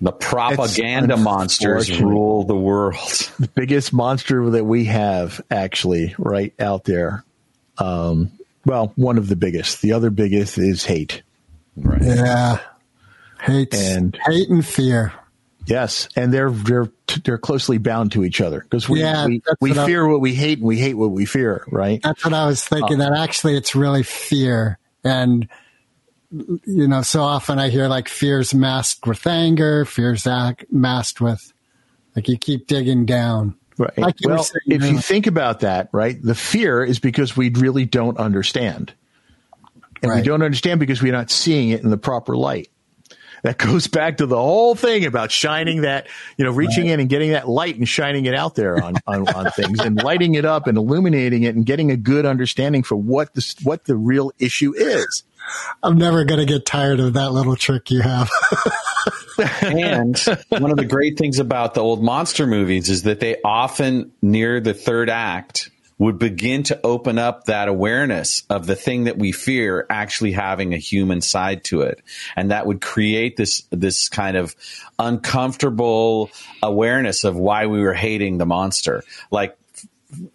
The propaganda monsters unfortunate. rule the world. The biggest monster that we have, actually, right out there. Um, well, one of the biggest. The other biggest is hate. Right. Yeah. Hate And- hate and fear. Yes, and they're they're they're closely bound to each other because we Yeah, we, we what I- fear what we hate and we hate what we fear. Right. That's what I was thinking. That actually, it's really fear, and you know, so often I hear like fear's masked with anger, fear's masked with like you keep digging down. Right. Like well, saying, if you think about that, right, the fear is because we really don't understand. And we don't understand because we're not seeing it in the proper light. That goes back to the whole thing about shining mm-hmm. that, you know, reaching in and getting that light and shining it out there on, on, on things and lighting it up and illuminating it and getting a good understanding for what the, what the real issue is. I'm never going to get tired of that little trick you have. and one of the great things about the old monster movies is that they often near the third act would begin to open up that awareness of the thing that we fear actually having a human side to it and that would create this this kind of uncomfortable awareness of why we were hating the monster like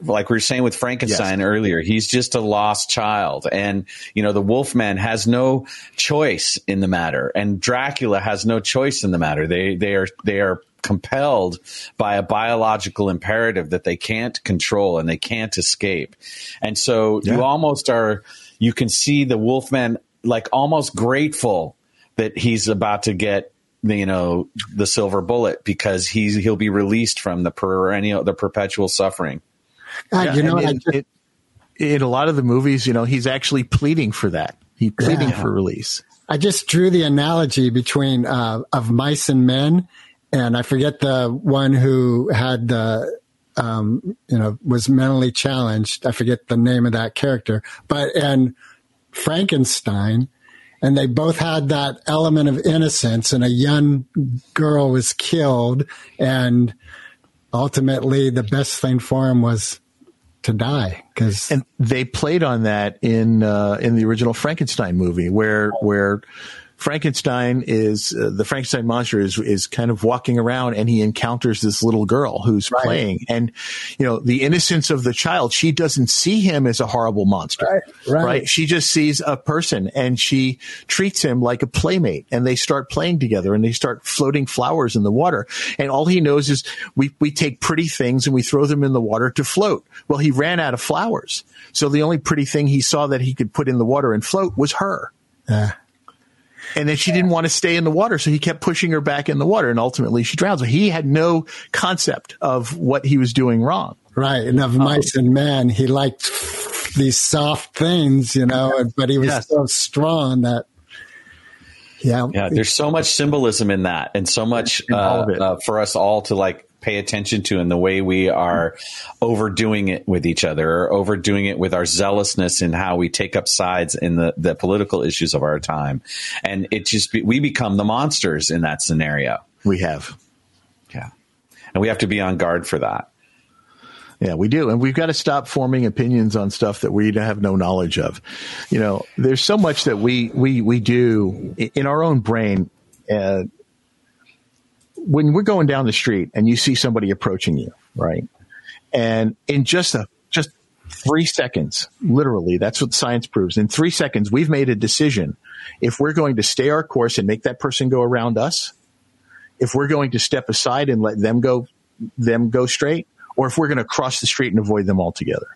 like we were saying with Frankenstein earlier, he's just a lost child. And, you know, the Wolfman has no choice in the matter and Dracula has no choice in the matter. They, they are, they are compelled by a biological imperative that they can't control and they can't escape. And so Yeah. you almost are, you can see the Wolfman like almost grateful that he's about to get you know the silver bullet because he's he'll be released from the perennial the perpetual suffering God, Yeah, you know, in, just, in- in a lot of the movies, you know, he's actually pleading for that. He's pleading Yeah. for release. I just drew the analogy between uh, of mice and men, and I forget the one who had the um, you know was mentally challenged. I forget the name of that character, but and Frankenstein, and they both had that element of innocence, and a young girl was killed, and ultimately the best thing for him was to die because and they played on that in uh, in the original Frankenstein movie, where where Frankenstein is uh, the Frankenstein monster is is kind of walking around and he encounters this little girl who's playing, and you know the innocence of the child. She doesn't see him as a horrible monster, Right, right. She just sees a person and she treats him like a playmate, and they start playing together and they start floating flowers in the water, and all he knows is we we take pretty things and we throw them in the water to float. Well, he ran out of flowers, so the only pretty thing he saw that he could put in the water and float was her. uh, And then she didn't want to stay in the water, so he kept pushing her back in the water, and ultimately she drowned. So he had no concept of what he was doing wrong. Right. And of mice and men, he liked these soft things, you know, but he was Yes. so strong that, yeah. Yeah, there's so much symbolism in that, and so much uh, uh, for us all to like pay attention to in the way we are overdoing it with each other, or overdoing it with our zealousness in how we take up sides in the, the political issues of our time, and it just be, we become the monsters in that scenario. We have. Yeah, and we have to be on guard for that. Yeah, we do. And we've got to stop forming opinions on stuff that we have no knowledge of. You know, there's so much that we, we, we do in our own brain. Uh, when we're going down the street and you see somebody approaching you, right? And in just a, just three seconds, literally, that's what science proves. In three seconds, we've made a decision. If we're going to stay our course and make that person go around us, if we're going to step aside and let them go, them go straight, or if we're going to cross the street and avoid them altogether.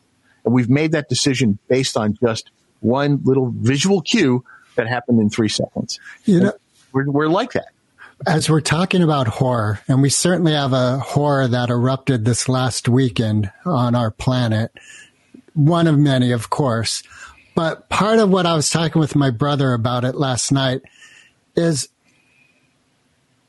And we've made that decision based on just one little visual cue that happened in three seconds. You know, We're, we're like that. As we're talking about horror, and we certainly have a horror that erupted this last weekend on our planet, one of many, of course. But part of what I was talking with my brother about it last night is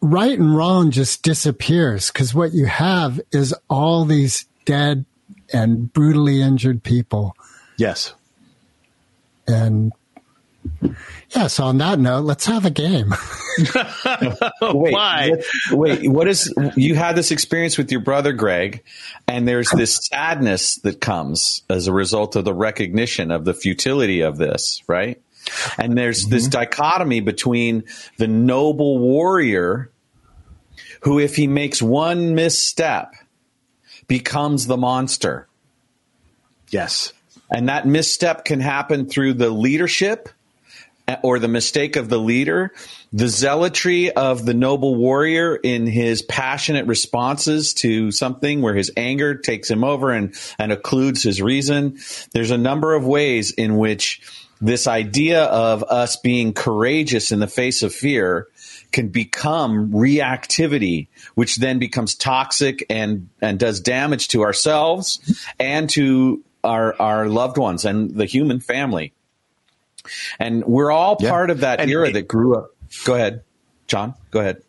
right and wrong just disappears because what you have is all these dead and brutally injured people. Yes. And yeah, so on that note, let's have a game. Wait, Why? what- wait, what is you had this experience with your brother Greg, and there's this sadness that comes as a result of the recognition of the futility of this, right? And there's mm-hmm. this dichotomy between the noble warrior who, if he makes one misstep, becomes the monster. Yes. And that misstep can happen through the leadership or the mistake of the leader, the zealotry of the noble warrior in his passionate responses to something where his anger takes him over and, and occludes his reason. There's a number of ways in which this idea of us being courageous in the face of fear can become reactivity, which then becomes toxic and, and does damage to ourselves and to our, our loved ones and the human family. And we're all Yeah. part of that And era it- that grew up. Go ahead, John. Go ahead.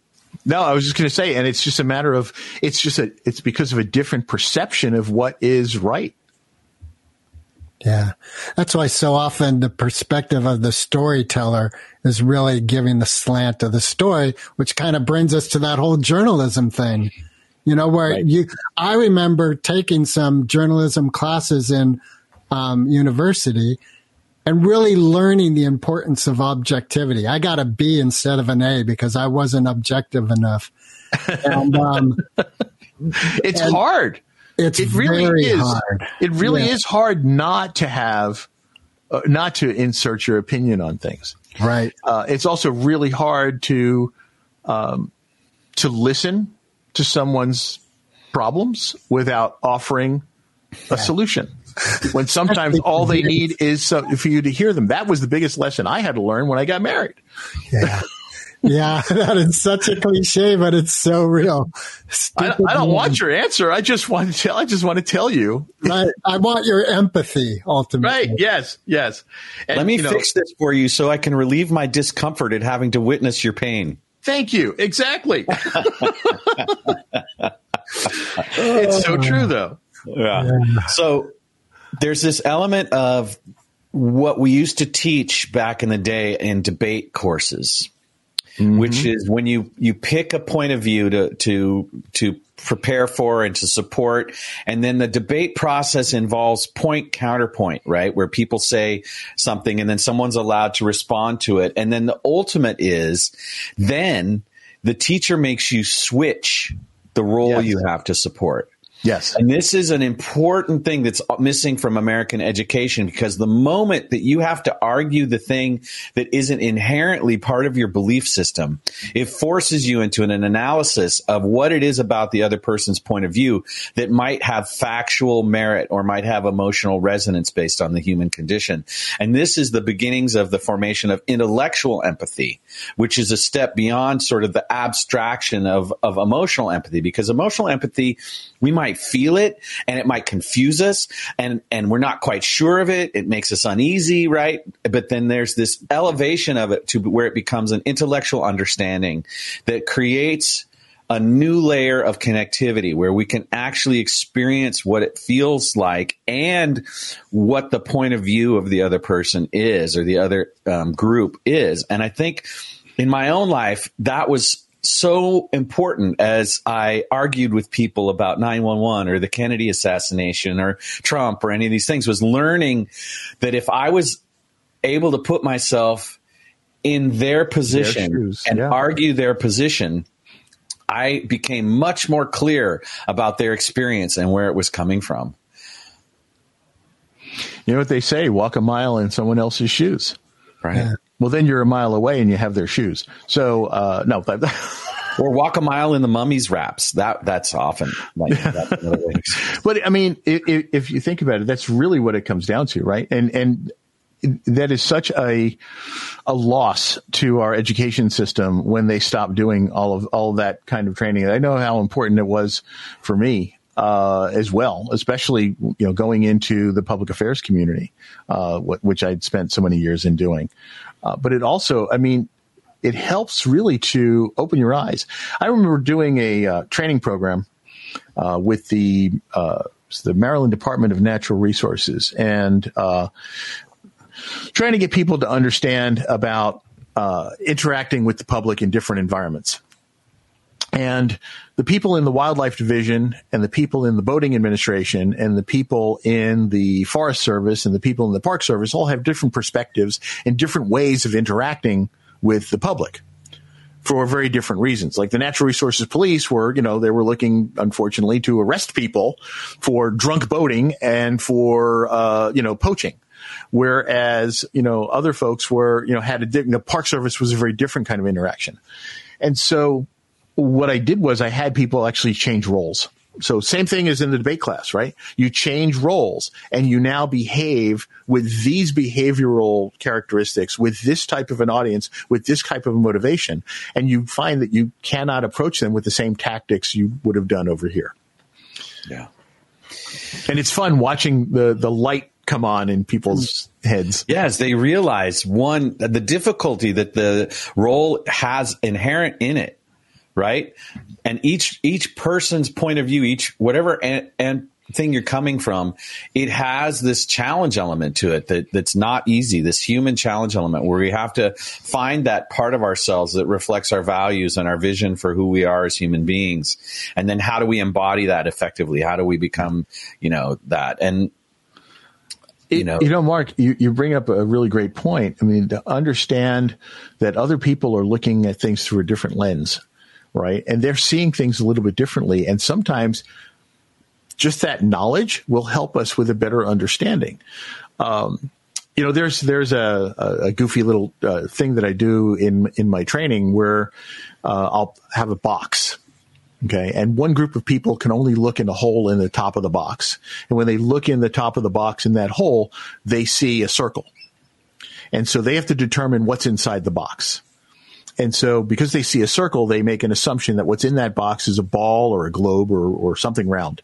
No, I was just going to say, and it's just a matter of, it's just a, it's because of a different perception of what is right. Yeah. That's why so often the perspective of the storyteller is really giving the slant of the story, which kind of brings us to that whole journalism thing. You know, where Right. you, I remember taking some journalism classes in um, university and really learning the importance of objectivity. I got a B instead of an A because I wasn't objective enough. And um, It's And- hard. it's It really is. hard. It really Yeah. is hard not to have, uh, not to insert your opinion on things. Right. Uh, it's also really hard to, um, to listen to someone's problems without offering a solution. When sometimes all they need is so, for you to hear them. That was the biggest lesson I had to learn when I got married. Yeah. Yeah, that is such a cliche, but it's so real. I, I don't want your answer. I just want to tell. I just want to tell you. Right. I want your empathy, ultimately. Right? Yes. Yes. And, Let me you know, fix this for you so I can relieve my discomfort at having to witness your pain. Thank you. Exactly. it's so true, though. Yeah. So there's this element of what we used to teach back in the day in debate courses, mm-hmm. which is when you you pick a point of view to to to prepare for and to support and then the debate process involves point counterpoint right? Where people say something and then someone's allowed to respond to it. And then the ultimate is then the teacher makes you switch the role Yes. you have to support Yes. and this is an important thing that's missing from American education because the moment that you have to argue the thing that isn't inherently part of your belief system, it forces you into an, an analysis of what it is about the other person's point of view that might have factual merit or might have emotional resonance based on the human condition. And this is the beginnings of the formation of intellectual empathy, which is a step beyond sort of the abstraction of, of emotional empathy because emotional empathy, we might feel it and it might confuse us and, and we're not quite sure of it. It makes us uneasy, right? But then there's this elevation of it to where it becomes an intellectual understanding that creates a new layer of connectivity where we can actually experience what it feels like and what the point of view of the other person is or the other um, group is. And I think in my own life, that was so important as I argued with people about 911 or the Kennedy assassination or Trump or any of these things was learning that if I was able to put myself in their position shoes, and yeah. argue their position, I became much more clear about their experience and where it was coming from. You know what they say? Walk a mile in someone else's shoes. Right. Well, then you're a mile away and you have their shoes. So, uh, no, but Or walk a mile in the mummy's wraps. That that's often like that's. But I mean, if, if you think about it, that's really what it comes down to, right? And and that is such a a loss to our education system when they stop doing all of all that kind of training. I know how important it was for me uh, as well, especially you know going into the public affairs community, uh, wh- which I'd spent so many years in doing. Uh, but it also, I mean, it helps really to open your eyes. I remember doing a uh, training program uh, with the uh, the Maryland Department of Natural Resources and uh, trying to get people to understand about uh, interacting with the public in different environments. And the people in the wildlife division and the people in the boating administration and the people in the forest service and the people in the park service all have different perspectives and different ways of interacting with the public for very different reasons. Like the natural resources police were, you know, they were looking, unfortunately, to arrest people for drunk boating and for, uh, you know, poaching. Whereas, you know, other folks were, you know, had a, di- the park service was a very different kind of interaction. And so what I did was I had people actually change roles. So same thing as in the debate class, right? You change roles and you now behave with these behavioral characteristics, with this type of an audience, with this type of motivation. And you find that you cannot approach them with the same tactics you would have done over here. Yeah. And it's fun watching the, the light come on in people's heads. Yes, they realize one the difficulty that the role has inherent in it, right? And each each person's point of view, each whatever and, and thing you're coming from, it has this challenge element to it that that's not easy. This human challenge element where we have to find that part of ourselves that reflects our values and our vision for who we are as human beings, and then how do we embody that effectively? How do we become, you know, that and you know, you know, Mark, you, you bring up a really great point. I mean, to understand that other people are looking at things through a different lens, right? And they're seeing things a little bit differently. And sometimes just that knowledge will help us with a better understanding. Um, you know, there's there's a, a, goofy little uh, thing that I do in in my training where uh, I'll have a box, Okay. And one group of people can only look in a hole in the top of the box. And when they look in the top of the box in that hole, they see a circle. And so they have to determine what's inside the box. And so because they see a circle, they make an assumption that what's in that box is a ball or a globe or, or something round.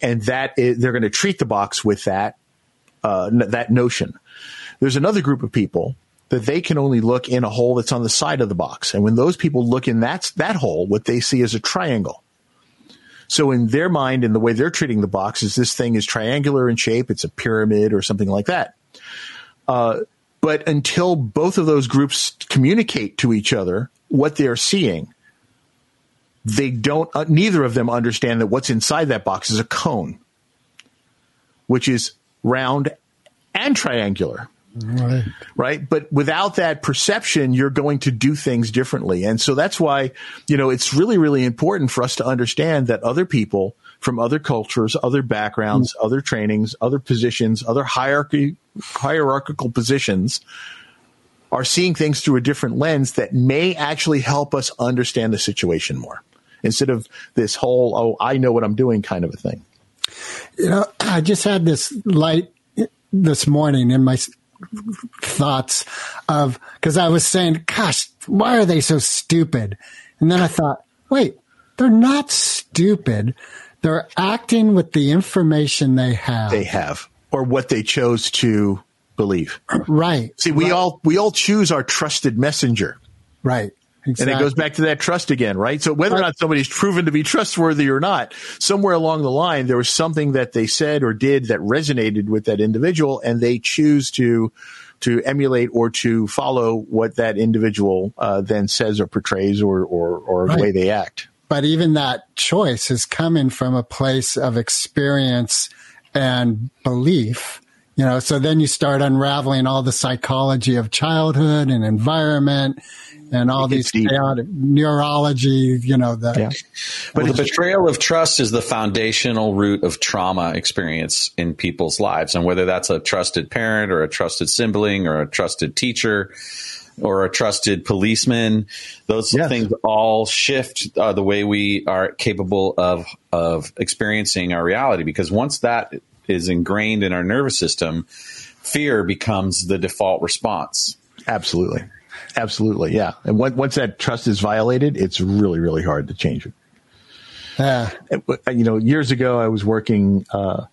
And that is, they're going to treat the box with that, uh, that notion. There's another group of people that they can only look in a hole that's on the side of the box. And when those people look in that, that hole, what they see is a triangle. So in their mind and the way they're treating the box is this thing is triangular in shape. It's a pyramid or something like that. Uh, but until both of those groups communicate to each other what they're seeing, they don't, uh, neither of them understand that what's inside that box is a cone, which is round and triangular. Right. Right. But without that perception, you're going to do things differently. And so that's why, you know, it's really, really important for us to understand that other people from other cultures, other backgrounds, mm. other trainings, other positions, other hierarchy, hierarchical positions are seeing things through a different lens that may actually help us understand the situation more instead of this whole, oh, I know what I'm doing kind of a thing. You know, I just had this light this morning in my thoughts of because I was saying, "Gosh, why are they so stupid?" And then I thought, "Wait, they're not stupid. They're acting with the information they have. They have, or what they chose to believe. Right. See, we right. all we all choose our trusted messenger. Right. Exactly. And it goes back to that trust again, right? So whether or not somebody's proven to be trustworthy or not, somewhere along the line, there was something that they said or did that resonated with that individual and they choose to, to emulate or to follow what that individual uh, then says or portrays or, or, or right. the way they act. But even that choice is coming from a place of experience and belief you know so then you start unraveling all the psychology of childhood and environment and all these chaotic neurology, you know, the, yeah. but the betrayal of trust is the foundational root of trauma experience in people's lives. And whether that's a trusted parent or a trusted sibling or a trusted teacher, or a trusted policeman. Those Yes. things all shift uh, the way we are capable of of experiencing our reality. Because once that is ingrained in our nervous system, fear becomes the default response. Absolutely. Absolutely. Yeah. And once that trust is violated, it's really, really hard to change it. Yeah. you know, years ago I was working, uh,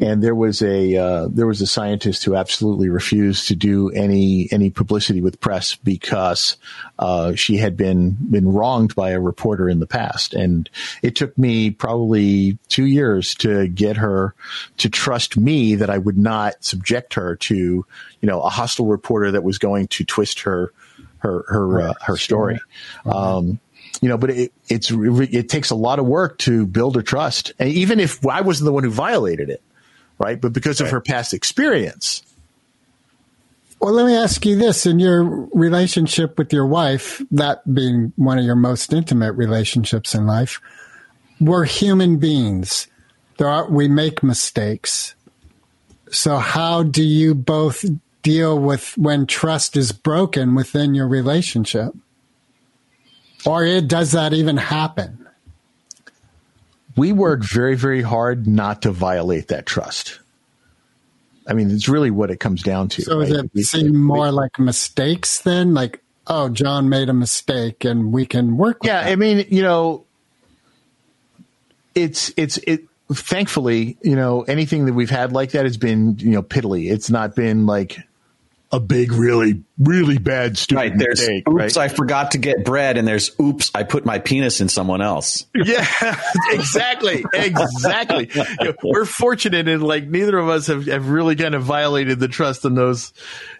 and there was a uh, there was a scientist who absolutely refused to do any any publicity with press because uh, she had been been wronged by a reporter in the past, and it took me probably two years to get her to trust me that I would not subject her to you know a hostile reporter that was going to twist her her her uh, her story. Um, you know, but it, it's re- it takes a lot of work to build a trust, and even if I wasn't the one who violated it, right? But because of her past experience, Well, let me ask you this: in your relationship with your wife, that being one of your most intimate relationships in life, we're human beings. There are we make mistakes. So, how do you both deal with when trust is broken within your relationship, or it, does that even happen? we work very very hard not to violate that trust. I mean, it's really what it comes down to. So, does it seem more like mistakes then? Like, oh, John made a mistake, and we can work. With yeah that. i mean you know it's it's it thankfully you know anything that we've had like that has been you know piddly it's not been like a big really really bad stupid Right. There's mistake oops, right I forgot to get bread, and there's oops, I put my penis in someone else. yeah exactly exactly You know, we're fortunate in like neither of us have, have really kind of violated the trust in those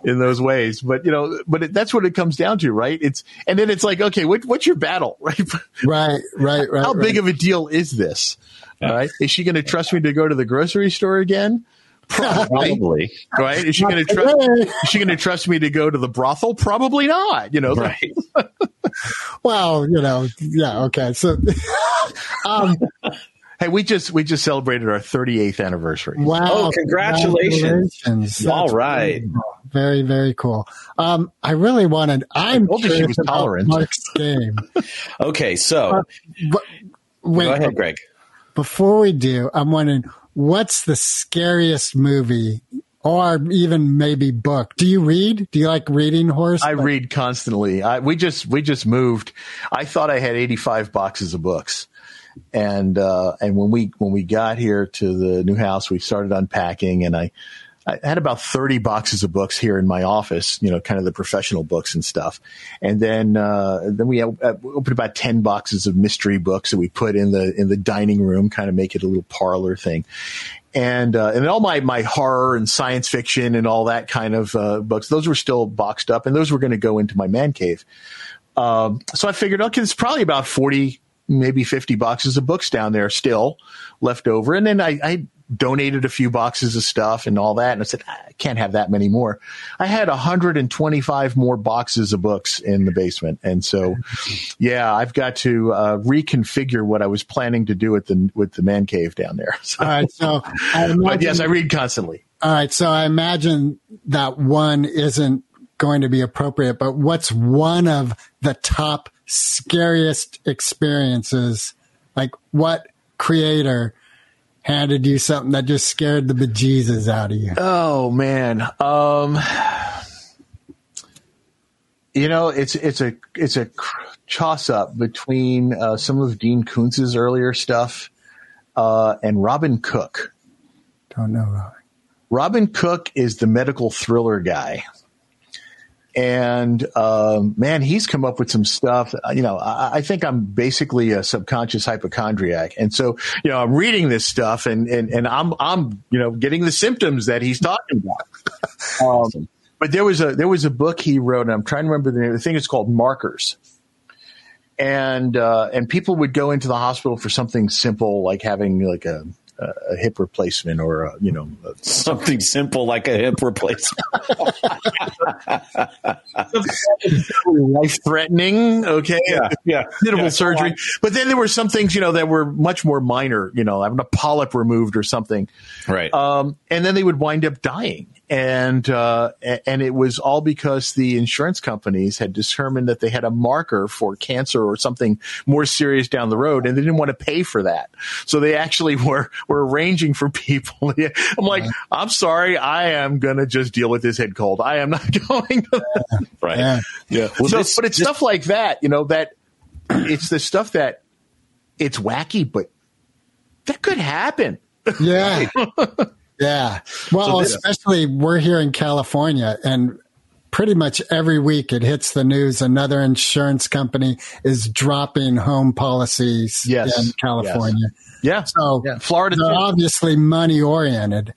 in those ways but you know but it, that's what it comes down to right it's and then it's like okay what, what's your battle right right, right, right. how right. big of a deal is this? All right. Is she going to trust me to go to the grocery store again? Probably. Probably. right. Is she going to trust? Is she going to trust me to go to the brothel? Probably not. You know. Right. Well, you know, yeah, okay. So, um, Hey, we just we just celebrated our 38th anniversary. wow. Oh, congratulations. congratulations. All That's very. Very, very cool. Um, I really wanted, I'm told you she was about tolerant. Mark's game. Okay, so But, wait, go ahead, Greg. before we do, I'm wondering, what's the scariest movie or even maybe book? Do you read? Do you like reading horse? I read constantly. I, we just we just moved. I thought I had 85 boxes of books, and uh, and when we when we got here to the new house, we started unpacking, and I. I had about 30 boxes of books here in my office, you know, kind of the professional books and stuff. And then, uh, then we uh, opened about 10 boxes of mystery books that we put in the, in the dining room, kind of make it a little parlor thing and uh, and all my my horror and science fiction and all that kind of uh, books. Those were still boxed up, and those were going to go into my man cave. Um, so I figured, okay, it's probably about forty, maybe fifty boxes of books down there still left over, and then I. I donated a few boxes of stuff and all that and I said I can't have that many more. I had 125 more boxes of books in the basement and so yeah, I've got to uh, reconfigure what I was planning to do with the with the man cave down there. So, all right. So, I but yes, I read constantly. All right. So I imagine that one isn't going to be appropriate, but what's one of the top scariest experiences? Like what creator handed you something that just scared the bejesus out of you? Oh man, um, you know it's it's a it's a toss up between uh, some of Dean Koontz's earlier stuff uh, and Robin Cook. Don't know. Robert. Robin Cook is the medical thriller guy. And um, man, he's come up with some stuff. uh, You know, I, I think I'm basically a subconscious hypochondriac, and so you know, I'm reading this stuff, and and and I'm I'm you know getting the symptoms that he's talking about. Um, but there was a there was a book he wrote, and I'm trying to remember the name. The thing is called Markers, and uh, and people would go into the hospital for something simple like having like a a hip replacement or a, you know a Something simple like a hip replacement. life threatening. Okay. Yeah, yeah, Considerable yeah. surgery. But then there were some things, you know, that were much more minor, you know, having a polyp removed or something. Right. Um, and then they would wind up dying. And uh, and it was all because the insurance companies had determined that they had a marker for cancer or something more serious down the road, and they didn't want to pay for that. So they actually were were arranging for people. I'm like, I'm sorry, I am gonna just deal with this head cold. I am not going. To Right. Yeah. yeah. Well, so, this- but it's this- stuff like that, you know, that it's the stuff that it's wacky, but that could happen. Yeah. Yeah. Well, this- especially we're here in California and pretty much every week it hits the news. Another insurance company is dropping home policies Yes. in California. Yeah. So Yeah. Florida they're obviously money oriented.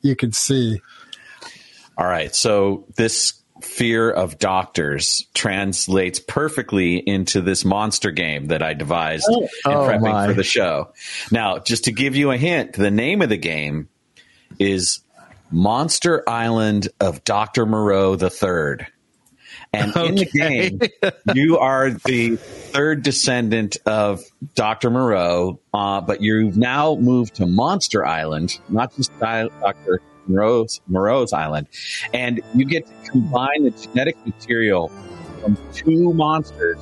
You could see. All right. So this fear of doctors translates perfectly into this monster game that I devised oh, in Oh, prepping my. for the show. Now, just to give you a hint, the name of the game is Monster Island of Dr. Moreau the Third. And in the game, you are the third descendant of Dr. Moreau, uh, but you've now moved to Monster Island, not just Dr. Moreau's, Moreau's Island. And you get to combine the genetic material from two monsters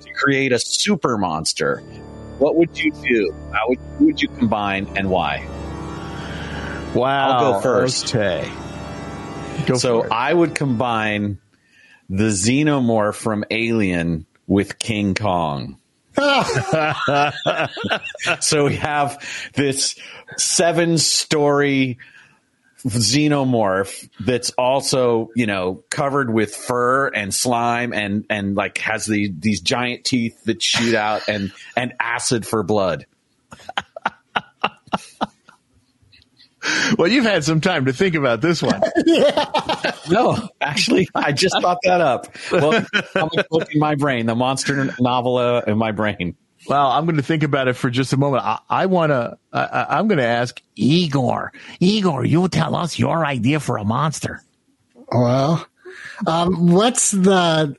to create a super monster. What would you do? How would, would you combine and why? Wow. I'll go first. Okay. Go so. I would combine the xenomorph from Alien with King Kong. so we have this seven story xenomorph that's also, you know, covered with fur and slime and, and like has the, these giant teeth that shoot out and, and acid for blood. Well, you've had some time to think about this one. No, actually, I just thought that up. Well, comic book in my brain, the monster novella in my brain. well, I'm going to think about it for just a moment. I, I want to, I, I- I'm going to ask Igor, Igor, you tell us your idea for a monster. Well, um, what's the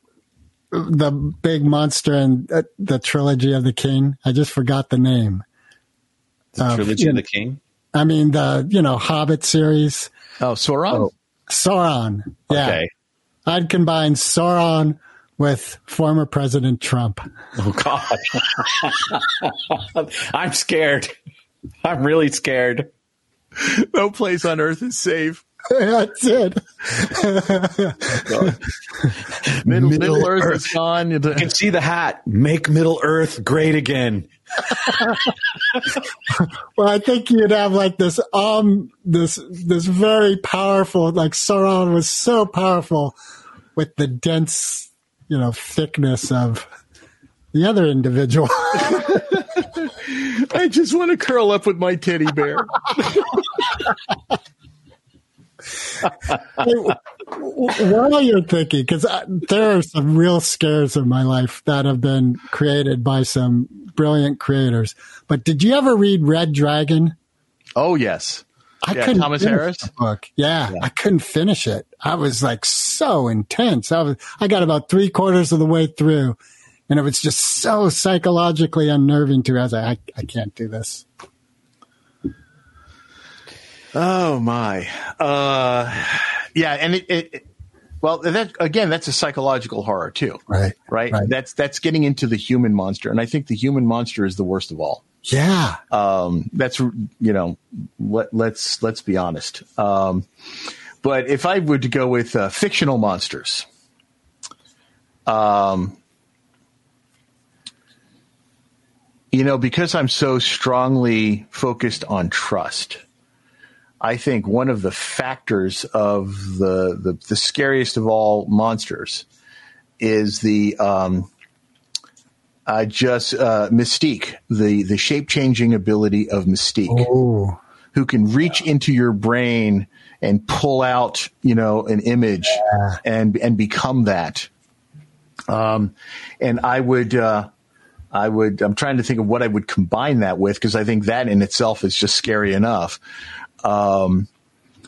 the big monster in uh, the trilogy of the king? I just forgot the name. The Uh, Trilogy yeah. of the King. I mean the you know Hobbit series. Oh, Sauron? Oh. Sauron. Yeah. Okay. I'd combine Sauron with former President Trump. Oh God, I'm scared. I'm really scared. No place on earth is safe. That's it. Middle, Middle Earth is gone. You can see the hat. Make Middle Earth great again. Well, I think you'd have like this um this this very powerful like Sauron was so powerful with the dense, you know, thickness of the other individual. I just want to curl up with my teddy bear. While you're thinking, because there are some real scares in my life that have been created by some brilliant creators. But did you ever read Red Dragon? Oh, yes. I Yeah, couldn't Thomas Harris? book. Yeah, I couldn't finish it. I was like so intense. I was I got about three quarters of the way through, and it was just so psychologically unnerving to me. I was like, I, I can't do this. Oh my. Uh, yeah, and it, it, it- well, that again, that's a psychological horror too, Right. right? Right. That's that's getting into the human monster, and I think the human monster is the worst of all. Yeah. Um, that's you know, let, let's let's be honest. Um, but if I were to go with uh, fictional monsters, um, you know, because I'm so strongly focused on trust, I think one of the factors of the the, the scariest of all monsters is the um, uh, just uh, Mystique, the the shape changing ability of Mystique, Oh. who can reach into your brain and pull out, you know, an image and and become that. Um, and I would, uh, I would, I'm trying to think of what I would combine that with because I think that in itself is just scary enough. Um,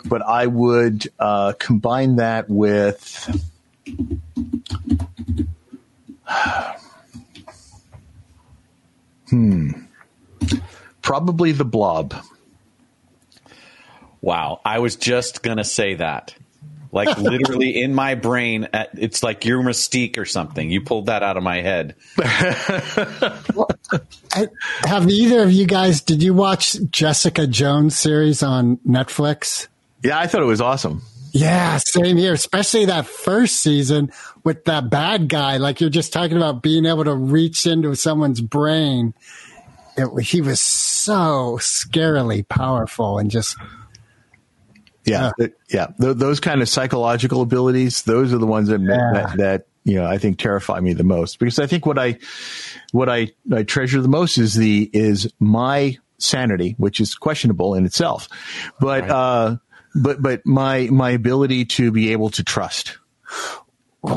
but I would uh, combine that with. Hmm. Probably the blob. Wow. I was just going to say that. Like literally in my brain, uh, it's like your mystique or something. You pulled that out of my head. I, have either of you guys? Did you watch Jessica Jones series on Netflix? Yeah, I thought it was awesome. Yeah, same here. Especially that first season with that bad guy. Like you're just talking about being able to reach into someone's brain. It, he was so scarily powerful and just Yeah, th- yeah. Th- those kind of psychological abilities, those are the ones that, Yeah. that that you know I think terrify me the most because I think what I what I, I treasure the most is the is my sanity, which is questionable in itself, but uh, but but my my ability to be able to trust.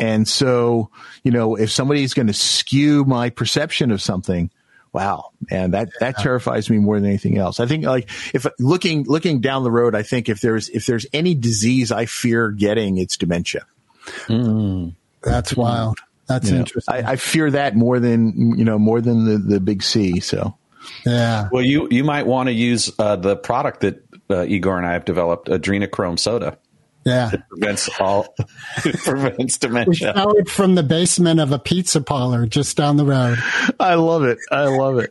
And so, you know, if somebody's going to skew my perception of something, wow, and that that terrifies me more than anything else. I think like if looking looking down the road, I think if there's if there's any disease I fear getting, it's dementia. that's wild. That's You know, interesting. I, I fear that more than you know more than the the big C. So yeah. Well, you, you might want to use uh, the product that uh, Igor and I have developed, adrenochrome soda. Yeah. It prevents all, it prevents We dementia. found it from the basement of a pizza parlor just down the road. I love it. I love it.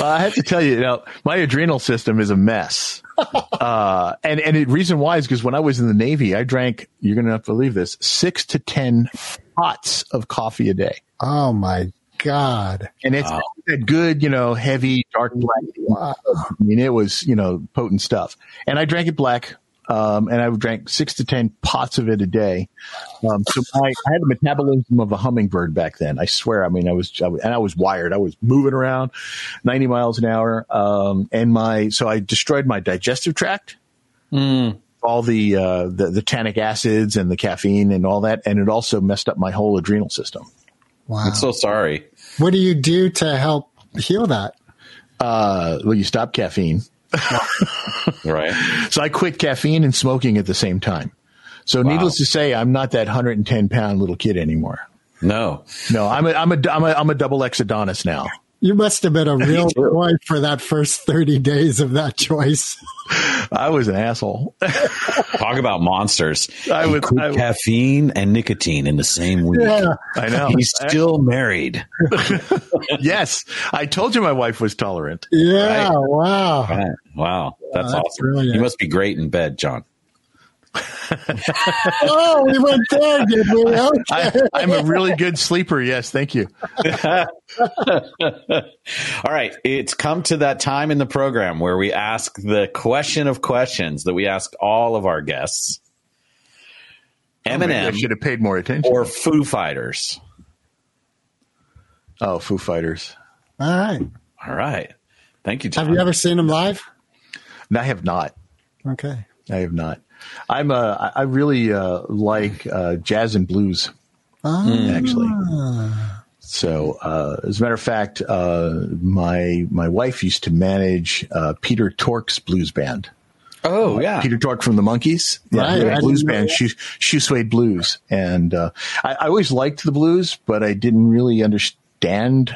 Well, I have to tell you, you know, my adrenal system is a mess. Uh, and, and the reason why is because when I was in the Navy, I drank, you're going to have to believe this, six to 10 pots of coffee a day. Oh my God. And it's that good, you know, heavy, dark black. I mean, it was, you know, potent stuff. And I drank it black. Um, and I drank six to 10 pots of it a day. Um, so I, I had the metabolism of a hummingbird back then. I swear. I mean, I was, I was, and I was wired. I was moving around 90 miles an hour. Um, and my, so I destroyed my digestive tract. All the, uh, the, the tannic acids and the caffeine and all that. And it also messed up my whole adrenal system. Wow. I'm so sorry. what do you do to help heal that? Uh, well, you stop caffeine. Right. So I quit caffeine and smoking at the same time. So needless to say, I'm not that 110 pound little kid anymore. No. No, I'm a, I'm a, I'm a, I'm a double X Adonis now. You must have been a real boy for that first 30 days of that choice. I was an asshole. Talk about monsters. I He would- quit I caffeine and nicotine in the same week. Yeah. I know. He's still married. yes. I told you my wife was tolerant. Yeah. Wow. Right. Wow. That's, that's awesome. brilliant. You must be great in bed, John. Oh, we went there, did we? Okay. I, I'm a really good sleeper. Yes. Thank you. All right. It's come to that time in the program where we ask the question of questions that we ask all of our guests. Oh, maybe I Eminem should have paid more attention. or Foo Fighters? oh, Foo Fighters. All right. All right. Thank you, John. Have you ever seen them live? No, I have not. Okay. I have not. I'm uh, I I really uh, like uh, jazz and blues. Actually, so uh, as a matter of fact, uh, my my wife used to manage uh, Peter Tork's blues band. oh, yeah. Peter Tork from the Monkees, yeah, Right, he had I a blues band. Shoe, Shoe Suede Blues, and uh, I, I always liked the blues, but I didn't really understand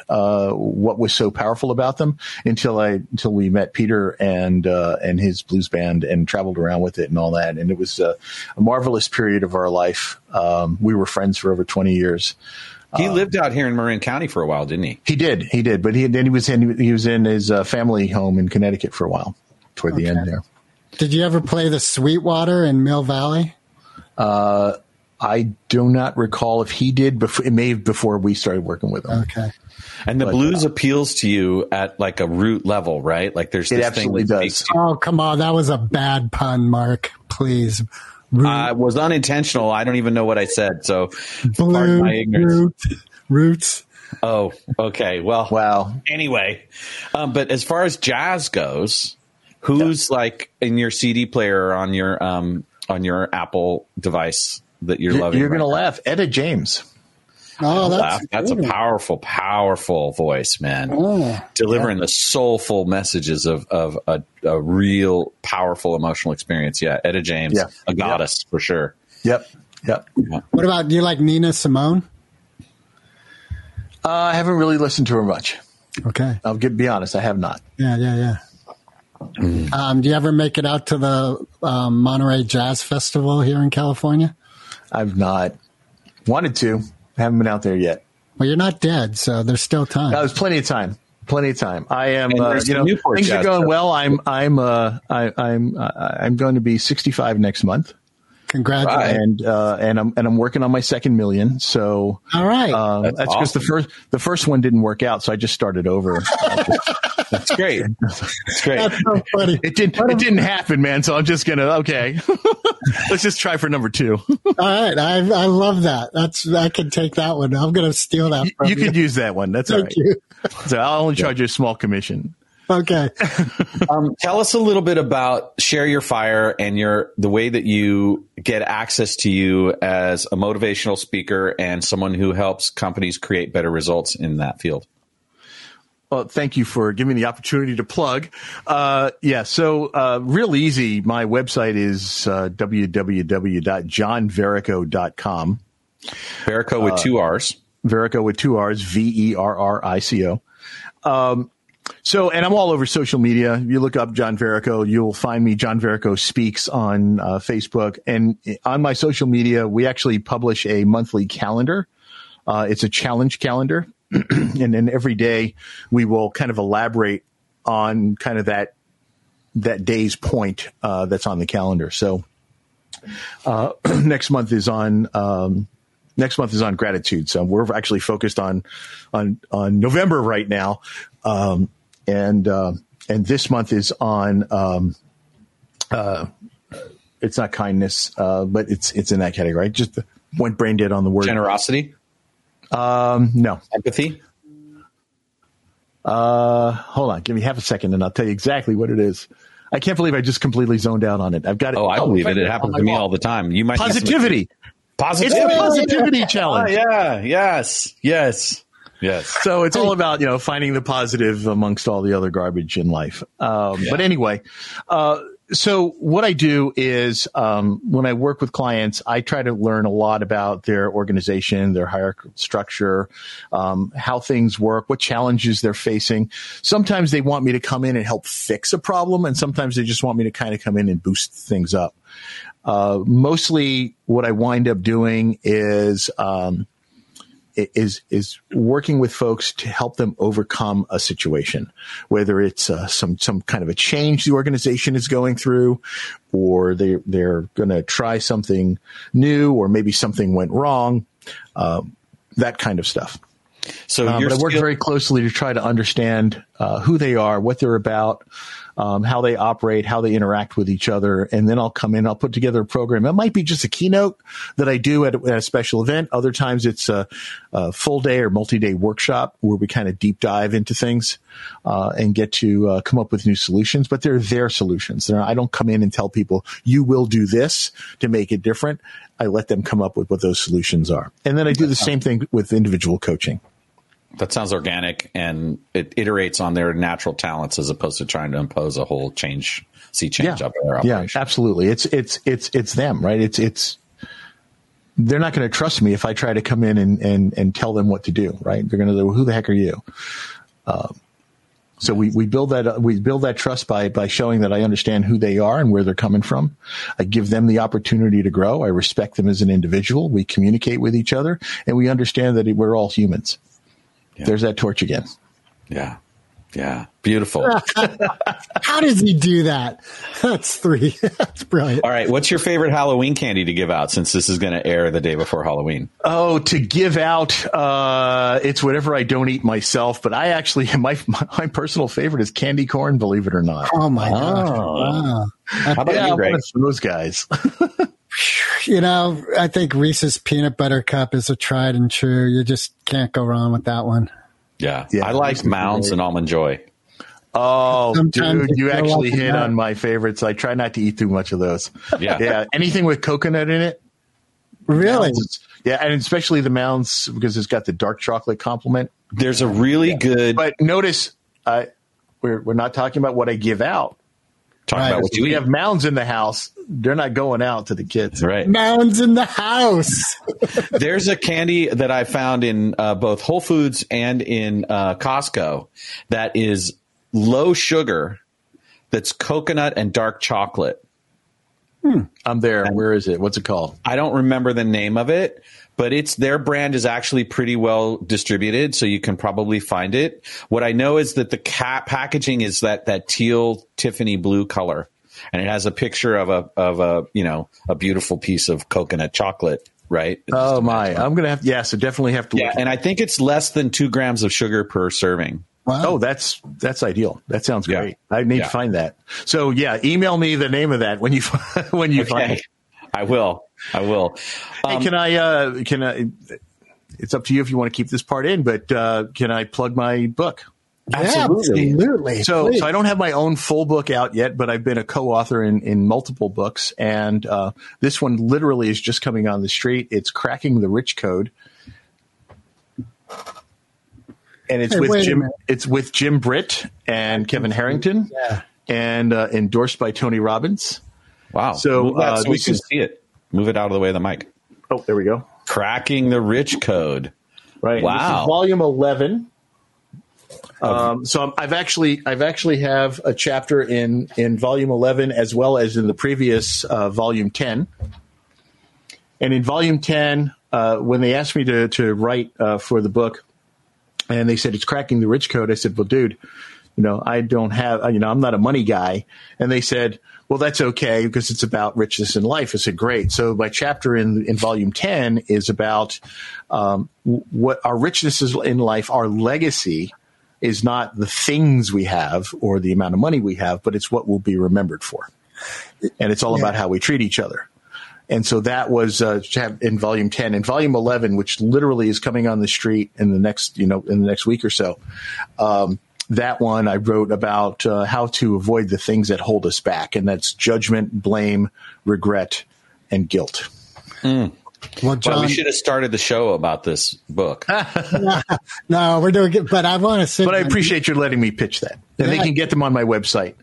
uh, what was so powerful about them until I until we met Peter and uh, and his blues band and traveled around with it and all that, and it was uh, a marvelous period of our life. Um, we were friends for over twenty years. He lived out here in Marin County for a while, didn't he? He did, he did, but he then he was in he was in his uh, family home in Connecticut for a while toward the end there. Did you ever play the Sweetwater in Mill Valley? I do not recall if he did before. It may have before we started working with him. Okay. And the blues appeals to you at like a root level, right? Like there's It this absolutely thing that does. speaks to you. Oh, come on. That was a bad pun, Mark. Please. Root, Uh, was unintentional. I don't even know what I said. So, pardon blue, my ignorance. root, roots. Oh, okay. Well, Wow. anyway, um, but as far as jazz goes, who's like in your CD player or on your um, on your Apple device that you're, You're, loving? you're going to right laugh. Etta James. Oh, now? that's, That's a powerful, powerful voice, man. Oh, Delivering the soulful messages of of a, a real powerful emotional experience. Yeah, Etta James, Yeah. a goddess for sure. Yep. Yep. what about, do you like Nina Simone? Uh, I haven't really listened to her much. Okay. I'll get, be honest. I have not. Yeah, yeah, yeah. Um, do you ever make it out to the um, Monterey Jazz Festival here in California? I've not wanted to. I Haven't been out there yet. Well, you're not dead, so there's still time. There's plenty of time. Plenty of time. I am, uh, you know, Newport things are going Festival. well. I'm, I'm, uh, I, I'm, uh, I'm going to be 65 next month, Congratulations. and uh, and I'm and I'm working on my second million. So All right. um, That's that's because the first the first one didn't work out, so I just started over. That's great. That's great. That's so funny. It didn't. It didn't happen, man. So I'm just gonna okay. Let's just try for number two. All right. I, I love that. That's I can take that one. I'm going to steal that. From you could use that one. That's all Thank right. you. So I'll only charge you a small commission. Okay. Um, tell us a little bit about share your fire and your the way that you get access to you as a motivational speaker and someone who helps companies create better results in that field. Well, thank you for giving me the opportunity to plug. Uh, yeah, so uh, real easy. My website is uh, www.johnverrico.com. Verrico with two R's. Verrico with two R's, V E R R I C O. Um, so, and I'm all over social media. You look up John Verrico, you'll find me. John Verrico speaks on uh, Facebook and on my social media. We actually publish a monthly calendar. Uh, it's a challenge calendar, and then every day we will kind of elaborate on kind of that that day's point uh, that's on the calendar. So, uh, next month is on. Um, next month is on gratitude. So we're actually focused on on on November right now, um, and uh, and this month is on. Um, uh, it's not kindness, uh, but it's it's in that category. I just went brain dead on the word. Generosity, Um, no. empathy. Uh, hold on, give me half a second, and I'll tell you exactly what it is. I can't believe I just completely zoned out on it. I've got it. Oh, I believe it. It happens to me all the time. You might positivity. Positivity. It's Positivity. the positivity Oh, challenge. yeah. Yes. Yes. Yes. So it's all about you know finding the positive amongst all the other garbage in life. Um, But anyway, uh, so what I do is um, when I work with clients, I try to learn a lot about their organization, their hierarchical structure, um, how things work, what challenges they're facing. Sometimes they want me to come in and help fix a problem, and sometimes they just want me to kind of come in and boost things up. Uh, mostly, what I wind up doing is. Um, is is working with folks to help them overcome a situation, whether it's uh, some some kind of a change the organization is going through, or they they're going to try something new, or maybe something went wrong, um, that kind of stuff. So Um, but I work very closely to try to understand uh, who they are, what they're about, um, how they operate, how they interact with each other, and then I'll come in. I'll put together a program. It might be just a keynote that I do at, a- at a special event. Other times it's a, a full day or multi-day workshop where we kind of deep dive into things uh, and get to uh, come up with new solutions. But they're their solutions. They're, I don't come in and tell people you will do this to make it different. I let them come up with what those solutions are, and then I do the same thing with individual coaching. That sounds organic and it iterates on their natural talents as opposed to trying to impose a whole change, see change up in their yeah, operation. absolutely. It's it's it's it's them, right? It's it's they're not going to trust me if I try to come in and and and tell them what to do, right? They're going to go, "Who the heck are you?" Um, so we, we build that we build that trust by by showing that I understand who they are and where they're coming from. I give them the opportunity to grow. I respect them as an individual. We communicate with each other, and we understand that we're all humans. There's that torch again. Yeah. Yeah. Beautiful. How does he do that? That's three. That's brilliant. All right. What's your favorite Halloween candy to give out since this is going to air the day before Halloween? Oh, to give out, uh, it's whatever I don't eat myself. But I actually, my my personal favorite is candy corn. Believe it or not. Oh my god! Oh. Wow. How about yeah, you, I'm Greg? those guys. You know, I think Reese's peanut butter cup is a tried and true. You just can't go wrong with that one. Yeah. Yeah, I like Mounds and Almond Joy. Oh, Sometimes dude, you you actually hit that. on my favorites. I try not to eat too much of those. Yeah. Yeah, anything with coconut in it. Really? Mounds, yeah, and especially the mounds because it's got the dark chocolate complement. There's a really good But notice, uh, we're we're not talking about what I give out. Talk Right. about what you We eat. have mounds in the house. They're not going out to the kids. Right. Mounds in the house. There's a candy that I found in uh, both Whole Foods and in uh, Costco that is low sugar, that's coconut and dark chocolate. I'm there. Where is it? What's it called? I don't remember the name of it, but it's their brand is actually pretty well distributed, so you can probably find it. What I know is that the cat packaging is that that teal Tiffany blue color, and it has a picture of a of a you know a beautiful piece of coconut chocolate, right? Oh my! I'm gonna have. Yes, I definitely have to. Yeah, look. and I think it's less than two grams of sugar per serving. Wow. Oh, that's that's ideal. That sounds Yeah. great. I need Yeah. to find that. So yeah, email me the name of that when you when you find it. I will. I will. Hey, Um, can I? Uh, can I? It's up to you if you want to keep this part in, but uh, can I plug my book? Absolutely. Absolutely. So, Please. so I don't have my own full book out yet, but I've been a co-author in, in multiple books, and uh, this one literally is just coming on the street. It's cracking the rich code, and it's Hey, with Jim. It's with Jim Britt and Kevin Harrington, Yeah. and uh, endorsed by Tony Robbins. wow. So, uh, so we can is- see it. Move it out of the way of the mic. Oh, there we go. Cracking the rich code. Right. Wow. is volume eleven. Um, so I'm- I've actually I've actually have a chapter in in volume eleven as well as in the previous uh, volume ten. And in volume ten, uh, when they asked me to to write uh, for the book, and they said it's cracking the rich code, I said, "Well, dude, you know, I don't have, you know, I'm not a money guy." And they said, "Well, that's okay because it's about richness in life." I said, "Great." So my chapter in in volume ten is about um, what our richness is in life, our legacy is not the things we have or the amount of money we have, but it's what we'll be remembered for. And it's all about how we treat each other. And so that was uh, in volume 10 and volume 11, which literally is coming on the street in the next, you know, in the next week or so. Um, that one I wrote about uh, how to avoid the things that hold us back. And that's judgment, blame, regret, and guilt. well, Well, John, we should have started the show about this book. no, we're doing it, but I want to say, But I appreciate you letting me pitch that. And they can get them on my website.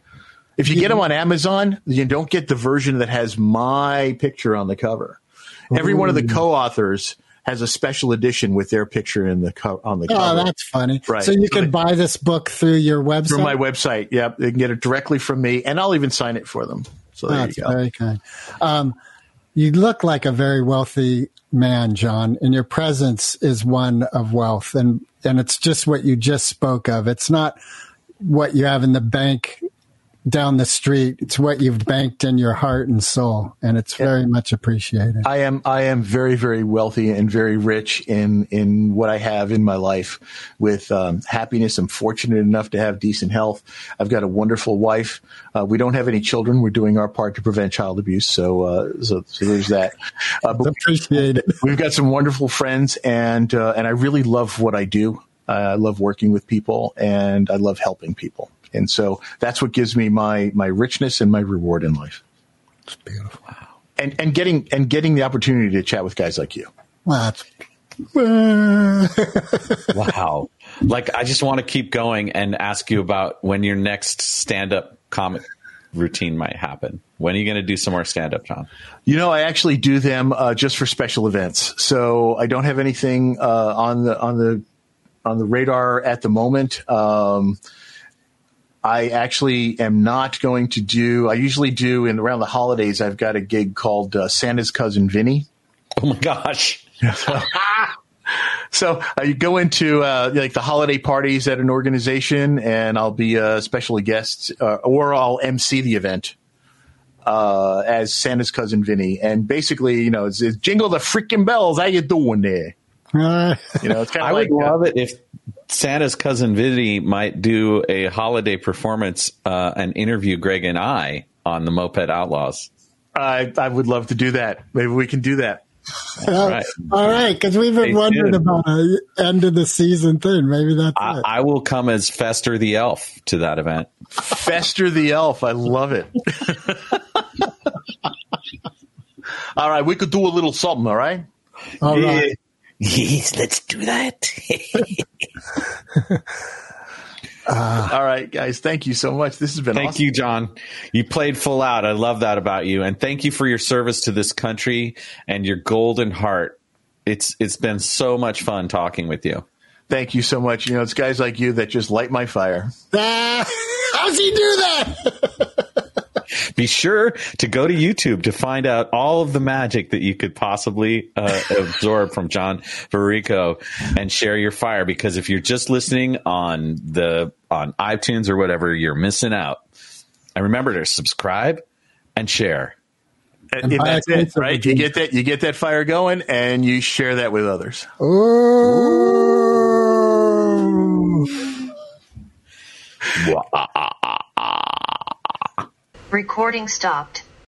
If you get them on Amazon, you don't get the version that has my picture on the cover. Every one of the co-authors has a special edition with their picture in the co- on the Oh, cover. that's funny. Right. So you So can buy this book through your website. Through my website. Yep. They can get it directly from me and I'll even sign it for them. So there That's you go. very kind. Um, you look like a very wealthy man, John, and your presence is one of wealth, and and it's just what you just spoke of. It's not what you have in the bank down the street. It's what you've banked in your heart and soul, and it's very much appreciated. I am I am very very wealthy and very rich in in what I have in my life with um, happiness. I'm fortunate enough to have decent health. I've got a wonderful wife. Uh, we don't have any children. We're doing our part to prevent child abuse. So uh, so, so there's that. Uh, appreciated. we've got some wonderful friends, and uh, and I really love what I do. I love working with people, and I love helping people. And so that's what gives me my my richness and my reward in life. It's beautiful. And and getting and getting the opportunity to chat with guys like you. Well, that's wow. Like, I just want to keep going and ask you about when your next stand up comic routine might happen. When are you going to do some more stand up, John? You know, I actually do them uh, just for special events. So I don't have anything uh, on the on the on the radar at the moment. Um, I actually am not going to do. I usually do in around the holidays. I've got a gig called uh, Santa's cousin Vinny. Oh my gosh. So uh, you go into uh, like the holiday parties at an organization, and I'll be a special guest, uh, or I'll MC the event uh, as Santa's cousin Vinny. And basically, you know, it's, it's jingle the freaking bells. How you doing there? Uh, You know, it's kind I like would uh, love it if Santa's cousin Vinny might do a holiday performance uh, and interview Greg and I on the Moped Outlaws. I, I would love to do that. Maybe we can do that. right. all right, because we've been Stay wondering tuned. about a end of the season thing. Maybe that's I, it. I will come as Fester the Elf to that event. Fester the elf. I love it. all right, we could do a little something. All right. All right. Yes, let's do that. All right, guys. Thank you so much. This has been Thank awesome. you, John. You played full out. I love that about you, and thank you for your service to this country and your golden heart. It's it's been so much fun talking with you. Thank you so much. You know, it's guys like you that just light my fire. Ah, does he do that? Be sure to go to YouTube to find out all of the magic that you could possibly uh, absorb from John Verrico and share your fire. Because if you're just listening on the on iTunes or whatever, you're missing out. And remember to subscribe and share. And buy a that's it, right? You get that, you get that fire going, and you share that with others. Ooh. Ah, ah, ah. Recording stopped.